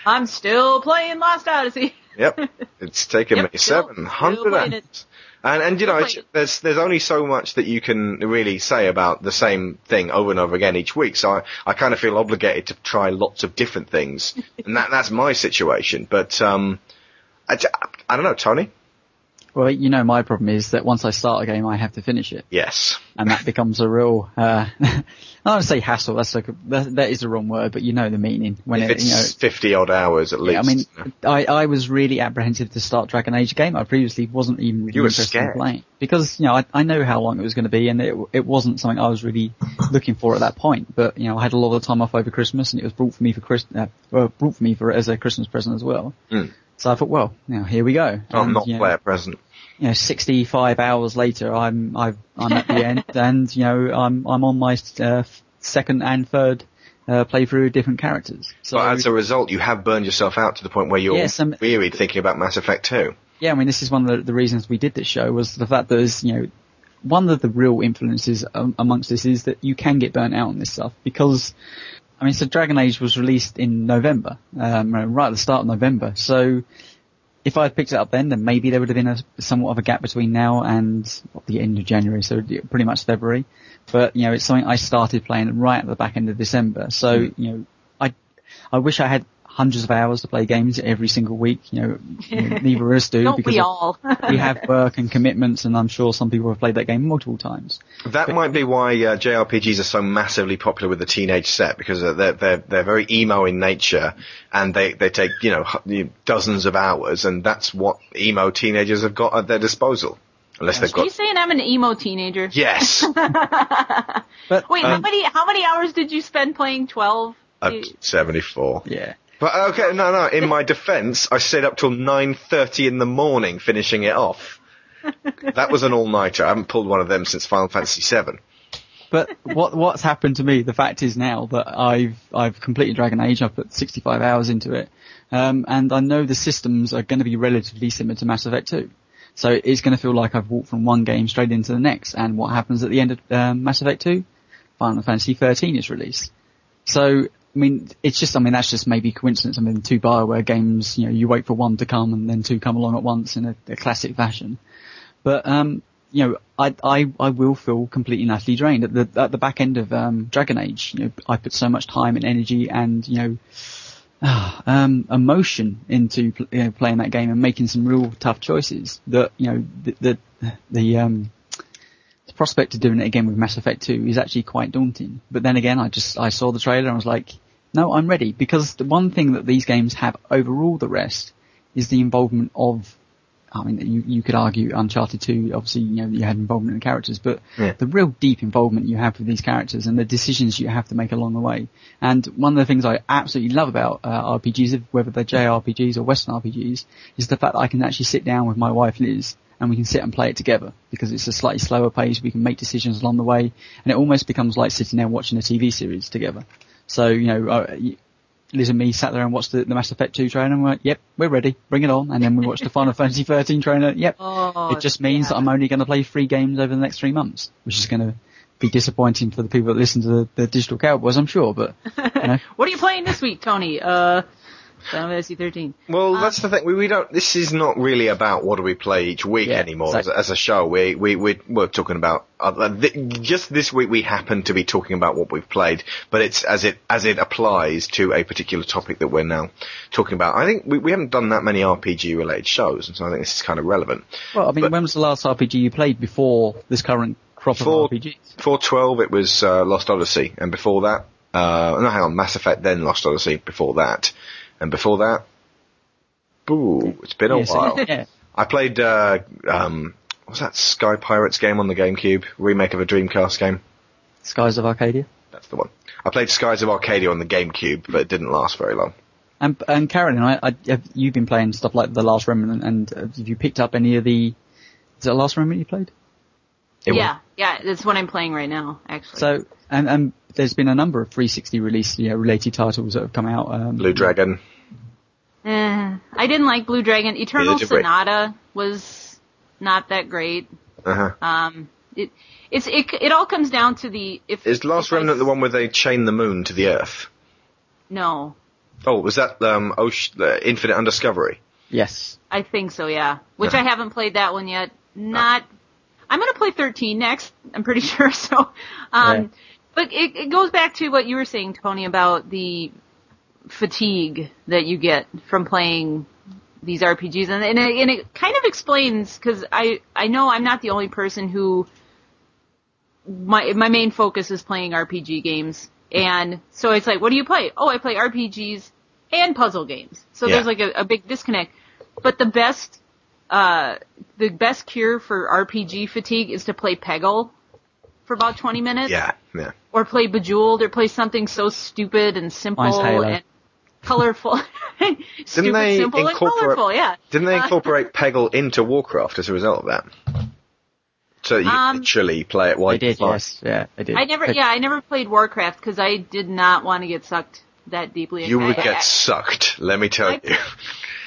I'm still playing Lost Odyssey. yep. It's taken Yep, me still- 700 still hours. And, and you know, it's, there's, there's only so much that you can really say about the same thing over and over again each week. So I, I kind of feel obligated to try lots of different things. and that, that's my situation. But, um, I, I don't know, Tony? Well, you know, my problem is that once I start a game, I have to finish it, Yes. and that becomes a real. Uh, <laughs> I don't say hassle. That's like a, that, that is the wrong word, but you know the meaning when If it, you know. it's 50 odd hours at least. Yeah, I mean, I, I was really apprehensive to start Dragon Age game. I previously wasn't even really You were interested scared. in playing because you know I, I know how long it was going to be, and it it wasn't something I was really looking for at that point. But you know, I had a lot of time off over Christmas, and it was brought for me for Chris, uh, well, brought for me for as a Christmas present as well. Mm. So I thought, well, now here we go. I'm And, not you know, player present. You know, 65 hours later, I'm, I've, I'm at the end <laughs> and, you know, I'm, I'm on my, uh, second and third, uh, playthrough of different characters. So, but as a result, you have burned yourself out to the point where you're Yes, um, wearied thinking about Mass Effect 2. yeah, I mean, this is one of the, the reasons we did this show was the fact that there's, you know, one of the real influences um, amongst this is that you can get burnt out on this stuff because, I mean, so Dragon Age was released in November, um, right at the start of November. So if I had picked it up then, then maybe there would have been a somewhat of a gap between now and the end of January, so pretty much February. But you know, it's something I started playing right at the back end of December. So Hmm. you know, I I wish I had hundreds of hours to play games every single week. You know, you know <laughs> neither of us do Don't because we all? <laughs> we have <laughs> work and commitments, and I'm sure some people have played that game multiple times. That might be why uh, JRPGs are so massively popular with the teenage set because uh, they're they're they're very emo in nature and they they take you know dozens of hours and that's what emo teenagers have got at their disposal unless they've Are you got saying I'm an emo teenager? yes But Wait, how Um, many how many hours did you spend playing Twelve? I'm 74 yeah, but okay no no in my defense I stayed up till 9:30 in the morning finishing it off that was an all nighter I haven't pulled one of them since Final Fantasy VII. but what what's happened to me? The fact is now that I've I've completed Dragon Age. I've put 65 hours into it, um, and I know the systems are going to be relatively similar to Mass Effect 2. So it's going to feel like I've walked from one game straight into the next. And what happens at the end of um, Mass Effect 2? Final Fantasy 13 is released. So I mean, it's just I mean that's just maybe coincidence. I mean, two Bioware games, you know, you wait for one to come and then two come along at once in a, a classic fashion. But um, you know, I, I, I will feel completely and utterly drained at the, at the back end of, um, Dragon Age. You know, I put so much time and energy and, you know, <sighs> um, emotion into you know, playing that game and making some real tough choices that, you know, the, the, the, um, the prospect of doing it again with Mass Effect 2 is actually quite daunting. But then again, I just, I saw the trailer and I was like, no, I'm ready because the one thing that these games have over all the rest is the involvement of I mean, you, you could argue Uncharted 2, obviously, you know, you had involvement in the characters, but Yeah. the real deep involvement you have with these characters and the decisions you have to make along the way. And one of the things I absolutely love about uh, RPGs, whether they're JRPGs or Western RPGs, is the fact that I can actually sit down with my wife Liz and we can sit and play it together because it's a slightly slower pace. We can make decisions along the way, and it almost becomes like sitting there watching a TV series together. So you know, uh, Liz and me sat there and watched the, the Mass Effect 2 trailer and we're like, yep, we're ready, bring it on. And then we watched the Final <laughs> Fantasy 13 trailer, yep. Oh, it just means that I'm only going to play three games over the next three months, which is going to be disappointing for the people that listen to the, the Digital Cowboys, I'm sure, but, you know. <laughs> What are you playing this week, Tony? Uh, Final Fantasy 13. Well, that's the thing. We, we don't. This is not really about what do we play each week Yeah, anymore. exactly. As, as a show, we we we we're talking about. Uh, th- just this week, we happen to be talking about what we've played, but it's as it as it applies to a particular topic that we're now talking about. I think we, we haven't done that many RPG related shows, and so I think this is kind of relevant. Well, I mean, But- when was the last RPG you played before this current crop Before of RPGs? before twelve, it was uh, Lost Odyssey, and before that, uh, no, hang on, Mass Effect, then Lost Odyssey. Before that, and before that, ooh, it's been a Yeah, so- while. I played uh, um, what was that Sky Pirates game on the GameCube remake of a Dreamcast game? Skies of Arcadia. That's the one. I played Skies of Arcadia on the GameCube, but it didn't last very long. And, and Karen, I, I, have, you've been playing stuff like The Last Remnant, and have you picked up any of the, is it The Last Remnant you played? It yeah, yeah, that's what I'm playing right now, actually. So, and, and there's been a number of 360 release, you know, related titles that have come out. Um, Blue Dragon. Eh, I didn't like Blue Dragon. Eternal Neither did. Sonata was not that great. Uh huh. Um, it, it's, it, it all comes down to the, if, Is Last if I Remnant the one where they chain the moon to the Earth? No. Oh, was that um, Ocean, uh, Infinite Undiscovery? Yes. I think so, yeah. Which I haven't played that one yet. Not. I'm gonna play 13 next. I'm pretty <laughs> sure. So, um, Yeah. but it, it goes back to what you were saying, Tony, about the fatigue that you get from playing these RPGs, and and it, and it kind of explains because I I know I'm not the only person who my my main focus is playing RPG games, and so it's like, what do you play? Oh, I play RPGs and puzzle games. So Yeah. there's like a, a big disconnect. But the best uh the best cure for RPG fatigue is to play Peggle for about 20 minutes Yeah, yeah. or play Bejeweled or play something so stupid and simple Mine's Halo. and colorful. <laughs> stupid, they simple, and incorporate- colorful, yeah. Didn't they Uh, incorporate Peggle into Warcraft as a result of that? So you Um, literally play it while They you did, yes. Yeah, they did. I never, They- yeah, I never played Warcraft because I did not want to get sucked that deeply. You would I- get sucked, let me tell I- you.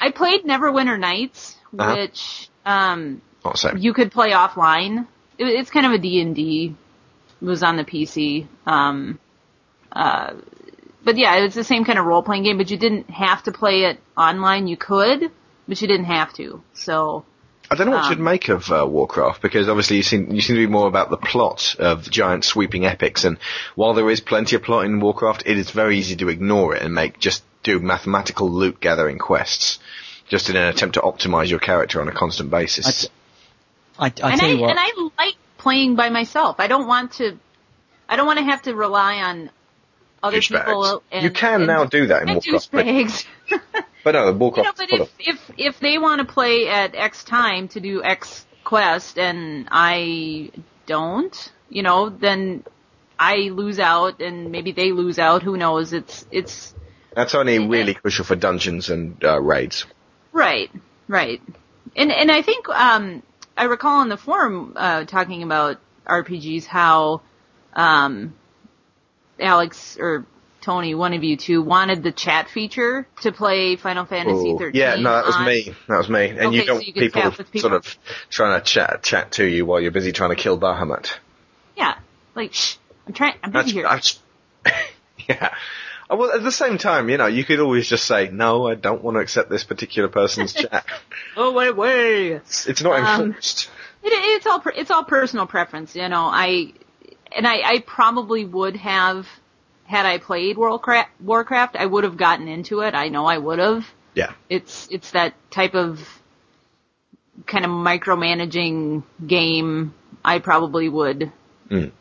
I played Neverwinter Nights, Uh-huh. which um same. you could play offline. It, it's kind of a D and D. It was on the PC. Um, uh, but yeah, it's the same kind of role playing game. But you didn't have to play it online. You could, but you didn't have to. So I don't know what Um, you'd make of uh, Warcraft because obviously you seem you seem to be more about the plot of giant sweeping epics, and while there is plenty of plot in Warcraft, it is very easy to ignore it and make just do mathematical loot gathering quests, just in an attempt to optimize your character on a constant basis. I, I and tell I you what. and I like playing by myself. I don't want to. I don't want to have to rely on other Douchebags. people. And, You can and, now do that in and Warcraft, but- douchebags. <laughs> but no, You know, Warcraft. but if, if if they want to play at X time to do X quest and I don't, you know, then I lose out and maybe they lose out. Who knows? It's it's that's only really crucial for dungeons and uh, raids. Right, right. And and I think um I recall on the forum uh talking about RPGs how um Alex or Tony, one of you two, wanted the chat feature to play Final Fantasy Ooh. 13. Yeah, no, that was on- me. That was me. And Okay, you don't you people, people. sort of trying to chat chat to you while you're busy trying to kill Bahamut. Yeah, like shh, I'm trying. I'm busy here. that's <laughs> yeah. Uh, Well, at the same time, you know, you could always just say, "No, I don't want to accept this particular person's <laughs> chat." oh wait, wait. It's, it's not Um, enforced. It, it's all it's all personal preference, you know. I and I, I probably would have had I played Warcraft. Warcraft, I would have gotten into it. I know I would have. yeah. It's it's that type of kind of micromanaging game. I probably would Mm.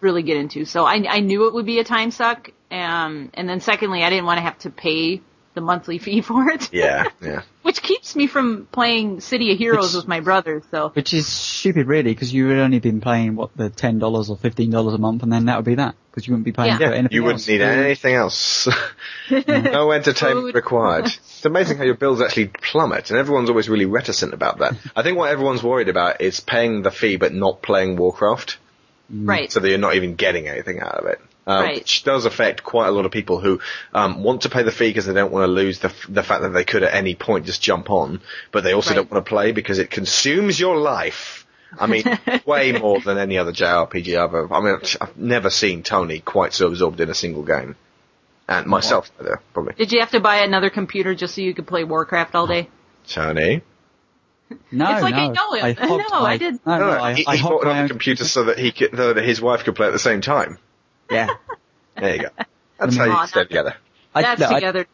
Really get into. So I I knew it would be a time suck. Um, and then secondly, I didn't want to have to pay the monthly <laughs> fee for it. Yeah, <laughs> yeah. which keeps keeps me from playing City of Heroes Which- with my brother. So Which is stupid, really, because you would only been playing what the ten dollars or fifteen dollars a month, and then that would be that because you wouldn't be paying Yeah. for anything You wouldn't else. need anything else. <laughs> no entertainment Food. required. It's amazing how your bills actually plummet, and everyone's always really reticent about that. I think what everyone's worried about is paying the fee but not playing Warcraft, right. so that you're not even getting anything out of it. Um, Right. Which does affect quite a lot of people who um, want to pay the fee because they don't want to lose the, f- the fact that they could at any point just jump on, but they also Right. don't want to play because it consumes your life. I mean, <laughs> way more than any other JRPG I've ever. I mean, I've never seen Tony quite so absorbed in a single game, and myself either, probably. Did you have to buy another computer just so you could play Warcraft all day? Tony, No, It's like no. I know him. hopped No, my- I did- No, no, I, he, I he bought my another own computer so that he could, so that his wife could play at the same time. Yeah. There you go. That's how Aw, you stay together. I, That's look, I- together.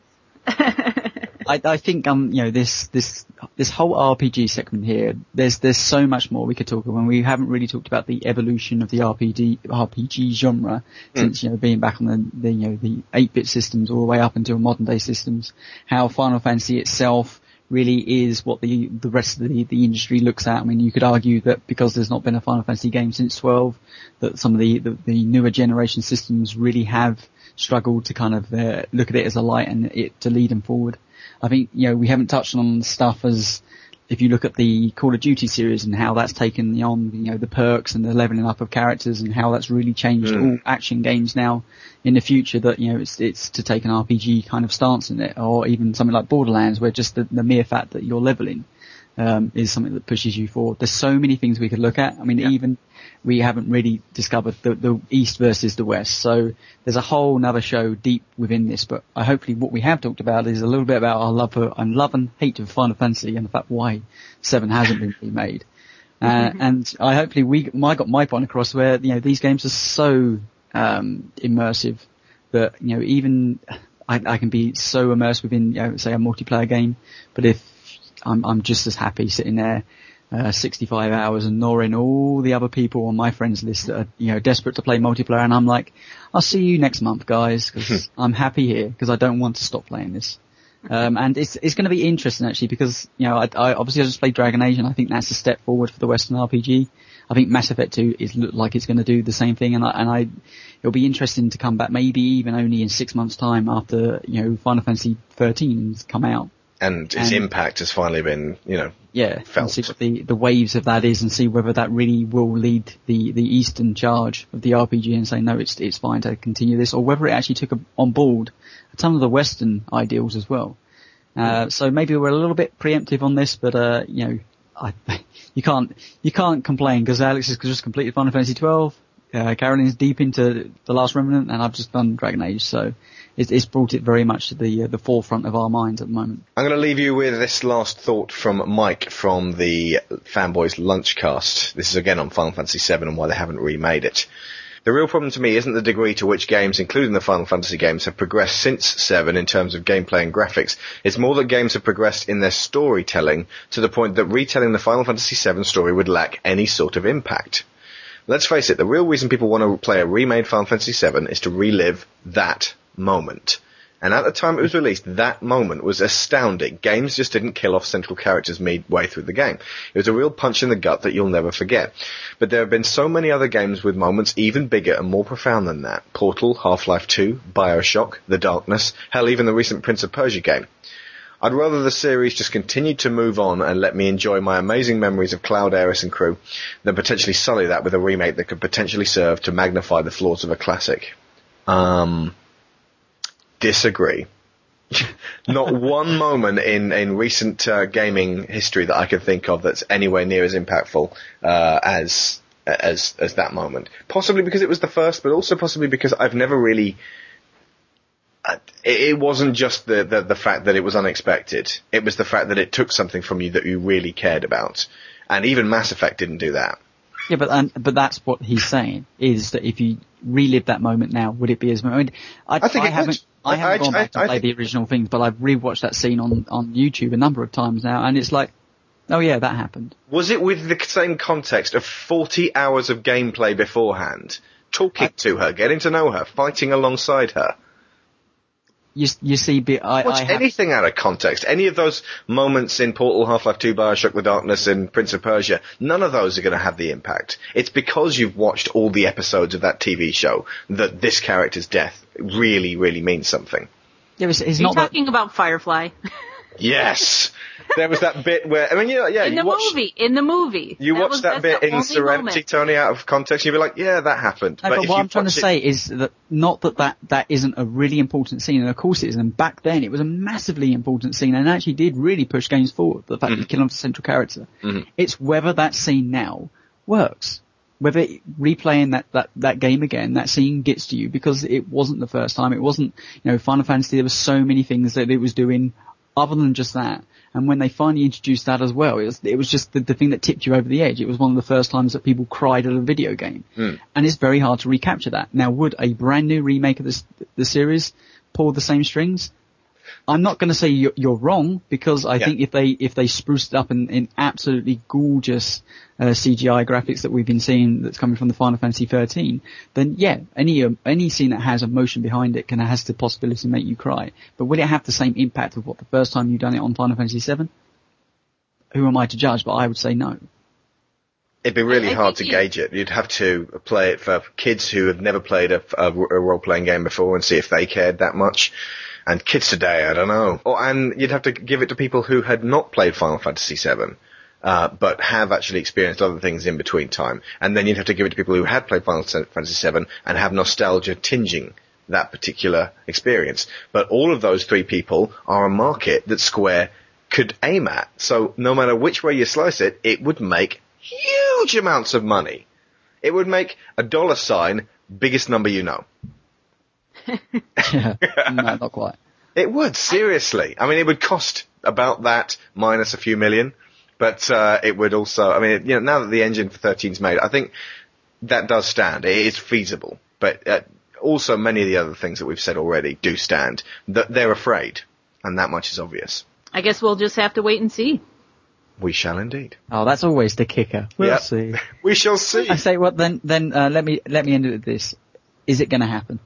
<laughs> I, I think um you know this this this whole RPG segment here. There's there's so much more we could talk about. We haven't really talked about the evolution of the RPG RPG genre since you know being back on the, the you know the 8-bit systems all the way up until modern day systems. How Final Fantasy itself really is what the the rest of the the industry looks at. I mean, you could argue that because there's not been a Final Fantasy game since 12, that some of the the, the newer generation systems really have struggled to kind of uh, look at it as a light and it to lead them forward. I think, you know, we haven't touched on stuff as if you look at the Call of Duty series and how that's taken on, you know, the perks and the leveling up of characters and how that's really changed all action games now in the future that, you know, it's, it's to take an RPG kind of stance in it or even something like Borderlands where just the, the mere fact that you're leveling, um, is something that pushes you forward. There's so many things we could look at. I mean, even we haven't really discovered the, the East versus the West. So there's a whole nother show deep within this, but I hopefully what we have talked about is a little bit about our love for, and love and hate of Final Fantasy and the fact why seven hasn't been remade. Uh, and I hopefully we, I got my point across where, you know, these games are so, um, immersive that, you know, even I, I can be so immersed within, you know, say a multiplayer game, but if I'm, I'm just as happy sitting there, uh, 65 hours and ignoring all the other people on my friends list that are, you know, desperate to play multiplayer and I'm like, I'll see you next month guys, cause I'm happy here, cause I don't want to stop playing this. Um, and it's, it's gonna be interesting actually because, you know, I, I obviously I just played Dragon Age and I think that's a step forward for the Western RPG. I think Mass Effect 2 is look like it's gonna do the same thing and I, and I, it'll be interesting to come back maybe even only in six months time after, you know, Final Fantasy 13's come out And its And- impact has finally been, you know, yeah, felt. see what the, the waves of that is and see whether that really will lead the, the eastern charge of the RPG and say, no, it's, it's fine to continue this, or whether it actually took a, on board a ton of the western ideals as well. Uh, so maybe we're a little bit preemptive on this, but, uh, you know, I, <laughs> you can't, you can't complain because Alex has just completed Final Fantasy 12, uh, Carolyn's deep into The Last Remnant, and I've just done Dragon Age, so it's, it's brought it very much to the, uh, the forefront of our minds at the moment. I'm going to leave you with this last thought from Mike from the Fanboys Lunchcast. This is again on Final Fantasy VII and why they haven't remade it. The real problem to me isn't the degree to which games, including the Final Fantasy games, have progressed since 7 in terms of gameplay and graphics. It's more that games have progressed in their storytelling to the point that retelling the Final Fantasy VII story would lack any sort of impact. Let's face it, the real reason people want to play a remade Final Fantasy VII is to relive that moment. And at the time it was released, that moment was astounding. Games just didn't kill off central characters midway through the game. It was a real punch in the gut that you'll never forget. But there have been so many other games with moments even bigger and more profound than that. Portal, Half-Life 2, Bioshock, The Darkness, hell even the recent Prince of Persia game. I'd rather the series just continued to move on and let me enjoy my amazing memories of Cloud Aeris and crew than potentially sully that with a remake that could potentially serve to magnify the flaws of a classic. Um, disagree. <laughs> Not one moment in, in recent uh, gaming history that I can think of that's anywhere near as impactful uh, as as as that moment. Possibly because it was the first, but also possibly because I've never really. It wasn't just the, the the fact that it was unexpected. It was the fact that it took something from you that you really cared about, and even Mass Effect didn't do that. Yeah, but um, but that's what he's saying is that if you relive that moment now, would it be as? I mean, I, I think would. haven't. I I- haven't I- gone back to I play the original things, but I've rewatched that scene on on YouTube a number of times now, and it's like, oh yeah, that happened. Was it with the same context of 40 hours of gameplay beforehand? Talking to her, getting to know her, fighting alongside her. You you see, bit. I, Watch I have, anything out of context. Any of those moments in Portal, Half-Life 2, Bioshock, The Darkness, and Prince of Persia, none of those are going to have the impact. It's because you've watched all the episodes of that TV show that this character's death really, really means something. yeah, it's, it's Are you not that. talking about Firefly? Yes! <laughs> there was that bit where, I mean, yeah, yeah, in you the watched, movie, in the movie. you That watched was- that bit the in only Serenity, moment. Tony, out of context, you'd be like, yeah, that happened. No, but, if what I'm trying to it- say is that not that, that that isn't a really important scene, and of course it is, and back then it was a massively important scene, and actually did really push games forward, the fact that you mm-hmm. kill off the central character. Mm-hmm. It's whether that scene now works. Whether it- replaying that, that, that game again, that scene gets to you, because it wasn't the first time, it wasn't, you know, Final Fantasy, there were so many things that it was doing other than just that. And when they finally introduced that as well, it was, it was just the, the thing that tipped you over the edge. It was one of the first times that people cried at a video game. Hmm. And it's very hard to recapture that. Now, would a brand new remake of this, the series pull the same strings? I'm not going to say you're, you're wrong because I Yeah. think if they if they spruced it up in, in absolutely gorgeous uh, CGI graphics that we've been seeing that's coming from the Final Fantasy 13, then yeah, any um, any scene that has emotion behind it can has the possibility to make you cry. But will it have the same impact of what the first time you've done it on Final Fantasy 7? Who am I to judge? But I would say no. It'd be really I- I hard to you- gauge it. You'd have to play it for kids who have never played a, a, a role-playing game before and see if they cared that much. And kids today, I don't know. Or, and you'd have to give it to people who had not played Final Fantasy VII, uh, but have actually experienced other things in between time. And then you'd have to give it to people who had played Final Fantasy VII and have nostalgia tinging that particular experience. But all of those three people are a market that Square could aim at. So no matter which way you slice it, it would make huge amounts of money. It would make a dollar sign biggest number you know. <laughs> no, not quite. It would, seriously. I mean, it would cost about that minus a few million, but uh, it would also, I mean, you know, now that the engine for 13's made, I think that does stand. It is feasible, but uh, also many of the other things that we've said already do stand. That they're afraid, and that much is obvious. I guess we'll just have to wait and see. We shall indeed. Oh, that's always the kicker. We'll Yep. see. <laughs> We shall see. I say, well, then, then uh, let me let me end it with this: Is it going to happen?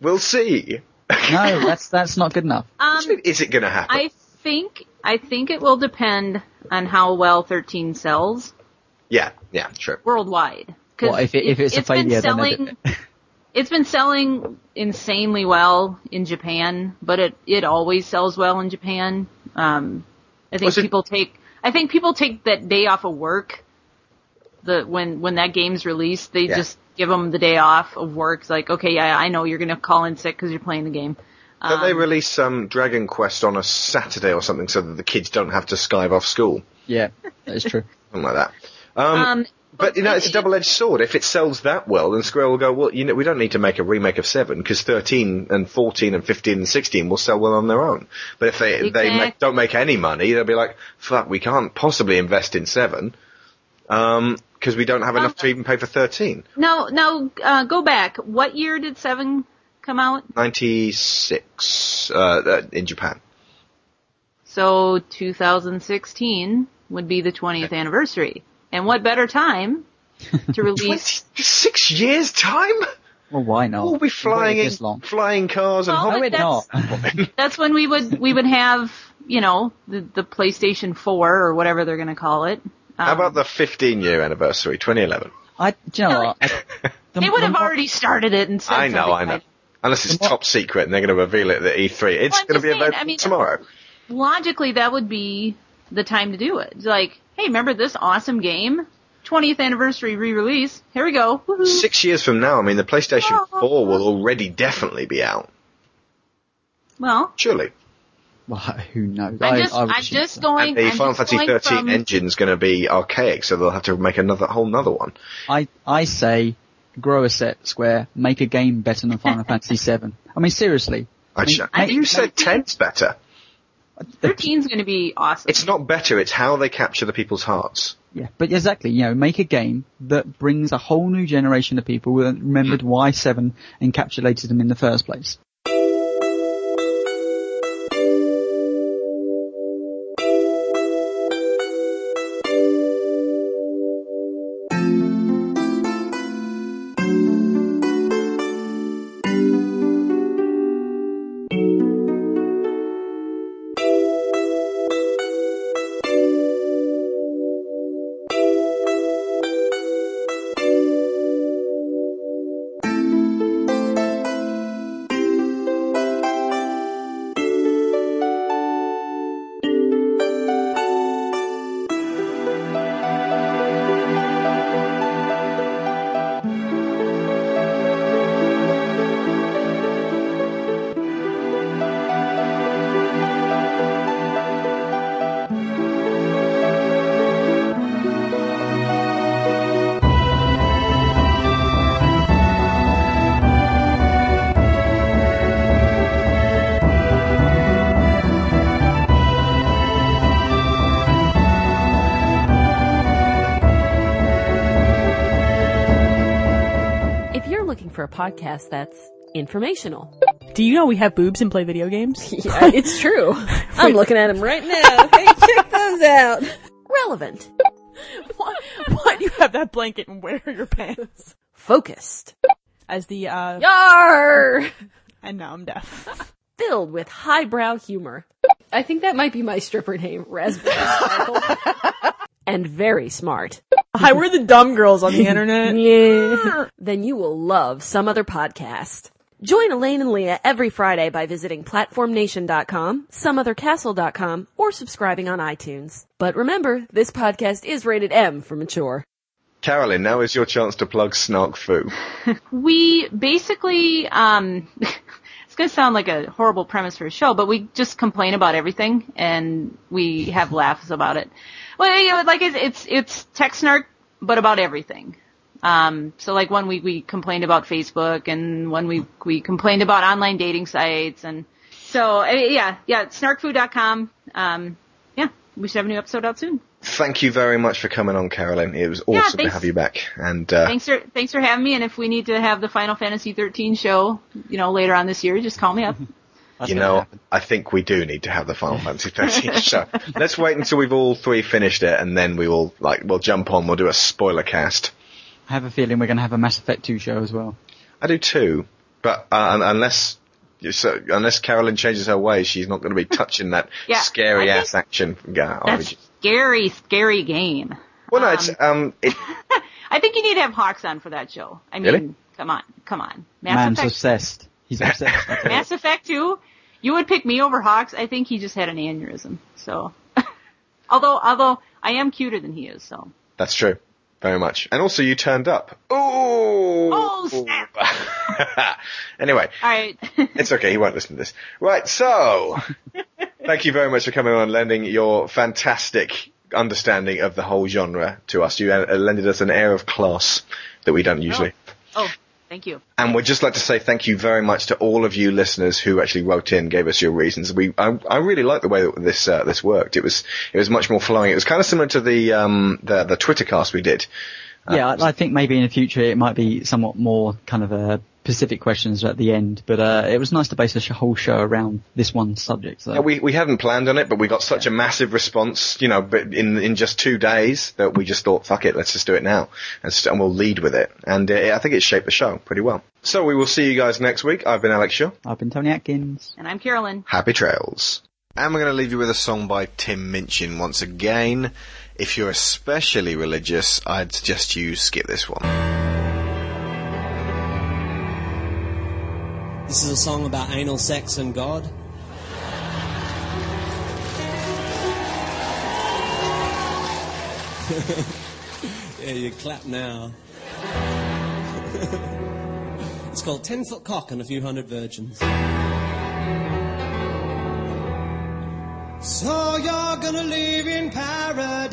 We'll see. No, that's that's not good enough. What do you mean, is it going to happen? I think I think it will depend on how well 13 sells yeah, yeah, sure. worldwide. 'Cause Well, if it- if it's a been failure, then selling, it- it's been selling insanely well in Japan, but it it always sells well in Japan. Um, I think Was it- people take I think people take that day off of work. The when when that game's released, they Yeah. just give them the day off of work. It's like, okay, yeah, I know you're gonna call in sick because you're playing the game. Don't they Um, release some Dragon Quest on a Saturday or something so that the kids don't have to skive off school? Yeah, that is true. <laughs> Something like that. Um, Um, but you know, it's a double-edged sword. If it sells that well, then Square will go, well, you know, we don't need to make a remake of 7 because 13 and 14 and 15 and 16 will sell well on their own. But if they, they make, don't make any money, they'll be like, fuck, we can't possibly invest in 7, um, cause we don't have enough to even pay for 13. No, no, uh, go back. What year did Seven come out? 96, uh, uh, in Japan. So 2016 would be the 20th anniversary. And what better time <laughs> to release? 26 years time? Well, why not? We'll be flying Wait in long. flying cars and Well, No, that's- not. That's when we would we would have you know the the PlayStation 4 or whatever they're going to call it. Um, How about the 15 year anniversary, 2011? I, do you know what? I, <laughs> the- they would have already started it and said I know, something I know. like- Unless it's top secret and they're going to reveal it at E3. It's Well, going to be saying, available I mean- tomorrow. Logically, that would be the time to do it. It's like, hey, remember this awesome game? 20th anniversary re-release. Here we go. Woohoo. Six years from now, I mean, the PlayStation Oh. 4 will already definitely be out. Well, Surely. Well, <laughs> who knows? I'm just I would I'm just going. And the I'm Final Fantasy going 13 from- engine's going to be archaic, so they'll have to make another whole another one. I, I say, grow a set, Square, make a game better than Final <laughs> Fantasy VII. I mean, seriously. I mean, sh- make- you said make- 10's better. 13's going to be awesome. It's not better, it's how they capture the people's hearts. Yeah, but exactly, you know, make a game that brings a whole new generation of people who remembered hmm. why 7 encapsulated them in the first place. Podcast that's informational. Do you know we have boobs and play video games? <laughs> Yeah, it's true. <laughs> I'm looking at them right now. <laughs> Hey, check those out. Relevant. why, why do you have that blanket and wear your pants? Focused. As the, uh, Yar! and now I'm deaf. Filled with highbrow humor. I think that might be my stripper name, Raspberry Sparkle. And very smart. <laughs> Hi, we're the dumb girls on the <laughs> internet. Yeah. then you will love some other podcast. Join Elaine and Leah every Friday by visiting platformnation.com, someothercastle.com, or subscribing on iTunes. But remember, this podcast is rated M for mature. Carolyn, now is your chance to plug Snark Food. <laughs> We basically, um, it's going to sound like a horrible premise for a show, but we just complain about everything and we have laughs about it. Well, you know, like it's it's, it's tech snark, but about everything. Um, so like one week we complained about Facebook, and one week we complained about online dating sites, and so uh, yeah, yeah, snarkfood.com. Um, yeah, we should have a new episode out soon. Thank you very much for coming on, Carolyn. It was awesome to thanks. have you back. And uh, Thanks for thanks for having me, and if we need to have the Final Fantasy 13 show, you know, later on this year, just call me up. <laughs> you know, I think we do need to have the Final Fantasy <laughs> 13 show. Let's wait until we've all three finished it, and then we will like we'll jump on. We'll do a spoiler cast. I have a feeling we're going to have a Mass Effect 2 show as well. I do too, but uh, un- unless so, unless Carolyn changes her ways, she's not going to be touching that <laughs> Yeah, scary ass action. That's scary, scary game. well, no, it's um, it, <laughs> I think you need to have Hawks on for that show. I mean, Really? come on, come on. Mass Man's Effect, obsessed. He's obsessed. <laughs> Mass Effect 2, you would pick me over Hawks. I think he just had an aneurysm. So, <laughs> although, although I am cuter than he is, so. that's true, very much. And also, you turned up. Ooh. Oh, snap. <laughs> anyway, Alright. it's okay. He won't listen to this. Right. So, thank you very much for coming on, and lending your fantastic understanding of the whole genre to us. You uh, lended us an air of class that we don't usually. oh, thank you. And we'd just like to say thank you very much to all of you listeners who actually wrote in, gave us your reasons. We, I, I really like the way that this uh, this worked. It was it was much more flowing. It was kind of similar to the um the the Twitter cast we did. yeah, I, I think maybe in the future it might be somewhat more kind of uh, specific questions at the end, but uh, it was nice to base a whole show around this one subject. So. Yeah, we we hadn't planned on it, but we got such a massive response, you know, in in just two days that we just thought, fuck it, let's just do it now, and, st- and we'll lead with it. And uh, I think it shaped the show pretty well. So we will see you guys next week. I've been Alex Shaw. I've been Tony Atkins. And I'm Carolyn. Happy trails. And we're going to leave you with a song by Tim Minchin once again. If you're especially religious, I'd suggest you skip this one. This is a song about anal sex and God. <laughs> yeah, you clap now. <laughs> it's called Ten Foot Cock and a Few Hundred Virgins. So you're gonna live in paradise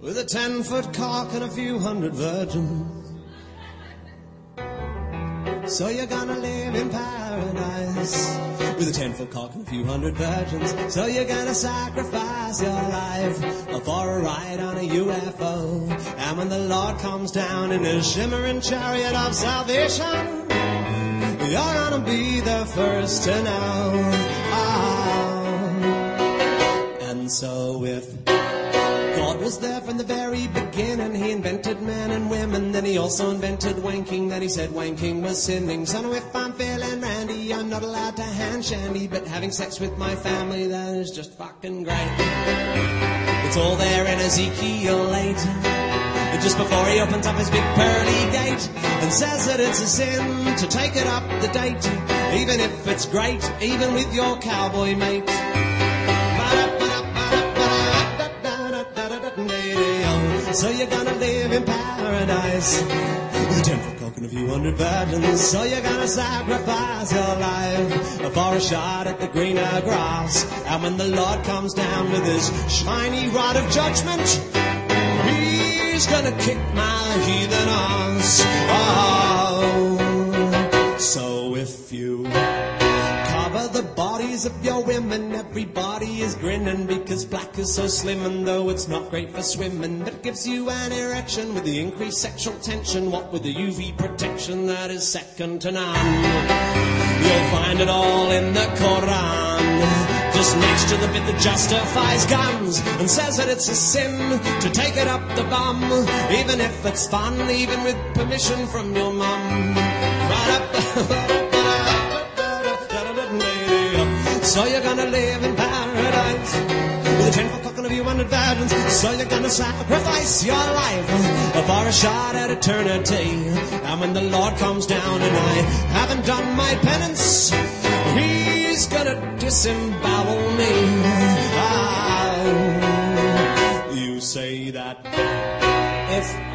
with a ten foot cock and a few hundred virgins. So you're gonna live in paradise with a ten foot cock and a few hundred virgins. So you're gonna sacrifice your life for a ride on a UFO. And when the Lord comes down in his shimmering chariot of salvation, you're gonna be the first to know. Oh. And so if was there from the very beginning. He invented men and women, then he also invented wanking. Then he said wanking was sinning. So now if I'm feeling randy, I'm not allowed to hand shandy, but having sex with my family, that is just fucking great. It's all there in Ezekiel 8. Just before he opens up his big pearly gate and says that it's a sin to take it up the date, even if it's great, even with your cowboy mate. So you're gonna live in paradise with a foot cock and a few hundred virgins. So you're gonna sacrifice your life for a shot at the greener grass. And when the Lord comes down with his shiny rod of judgment, he's gonna kick my heathen ass. Oh, so if you cover the of your women. Everybody is grinning because black is so slim, and though it's not great for swimming, it gives you an erection with the increased sexual tension. What with the UV protection that is second to none. You'll find it all in the Quran. Just next to the bit that justifies guns and says that it's a sin to take it up the bum, even if it's fun, even with permission from your mum. <laughs> So you're gonna live in paradise with a ten foot cock and a view on. So you're gonna sacrifice your life for a shot at eternity. And when the Lord comes down and I haven't done my penance, He's gonna disembowel me. Ah, you say that if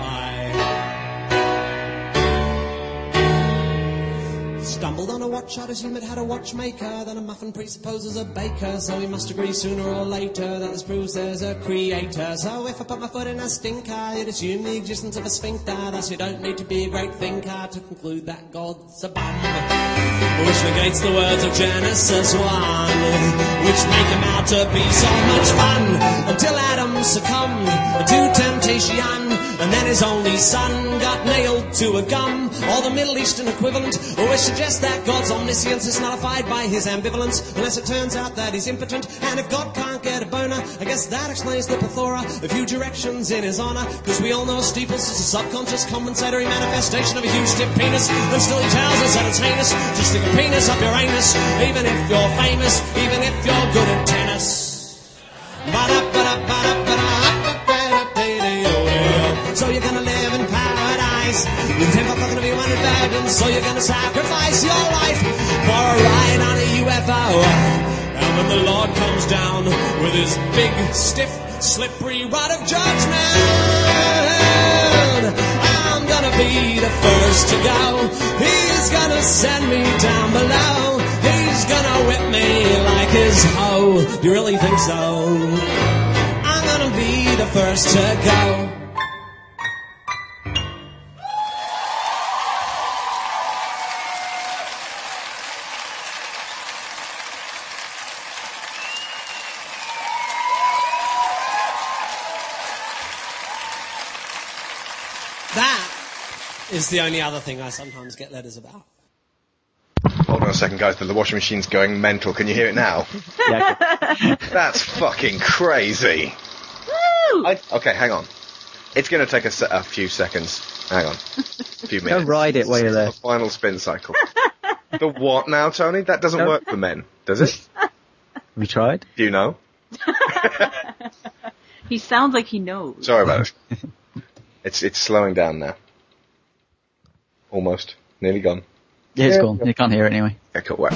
Stumbled on a watch, I'd assume it had a watchmaker. Then a muffin presupposes a baker, so we must agree sooner or later that this proves there's a creator. So if I put my foot in a stinker, you'd assume the existence of a sphincter. Thus, you don't need to be a great thinker to conclude that God's a bum. Which negates the words of Genesis 1, which make him out to be so much fun. Until Adam succumbed to temptation, and then his only son got nailed to a gum. Or the Middle Eastern equivalent, which suggests that God's omniscience is nullified by his ambivalence, unless it turns out that he's impotent. And if God can't get a boner, I guess that explains the plethora of huge erections in his honor. Because we all know steeples is a subconscious compensatory manifestation of a huge tip penis, and still he tells us that it's heinous. Just stick a penis up your anus, even if you're famous, even if you're good at tennis. So So you're gonna sacrifice your life for a ride on a UFO. And when the Lord comes down with his big, stiff, slippery rod of judgment, I'm gonna be the first to go. He's gonna send me down below. He's gonna whip me like his hoe. You really think so? I'm gonna be the first to go. Is the only other thing I sometimes get letters about. Hold on a second, guys. The washing machine's going mental. Can you hear it now? <laughs> Yeah, That's fucking crazy. I, okay, hang on. It's going to take us a, a few seconds. Hang on. A few <laughs> Go minutes. ride it while you're there. The final spin cycle. the what now, Tony? That doesn't No. work for men, does it? Have you tried? Do you know? <laughs> He sounds like he knows. Sorry about it. It's it's slowing down now. Almost. Nearly gone. Yeah, it's Yeah. gone. You can't hear it anyway. Okay, cool. Well,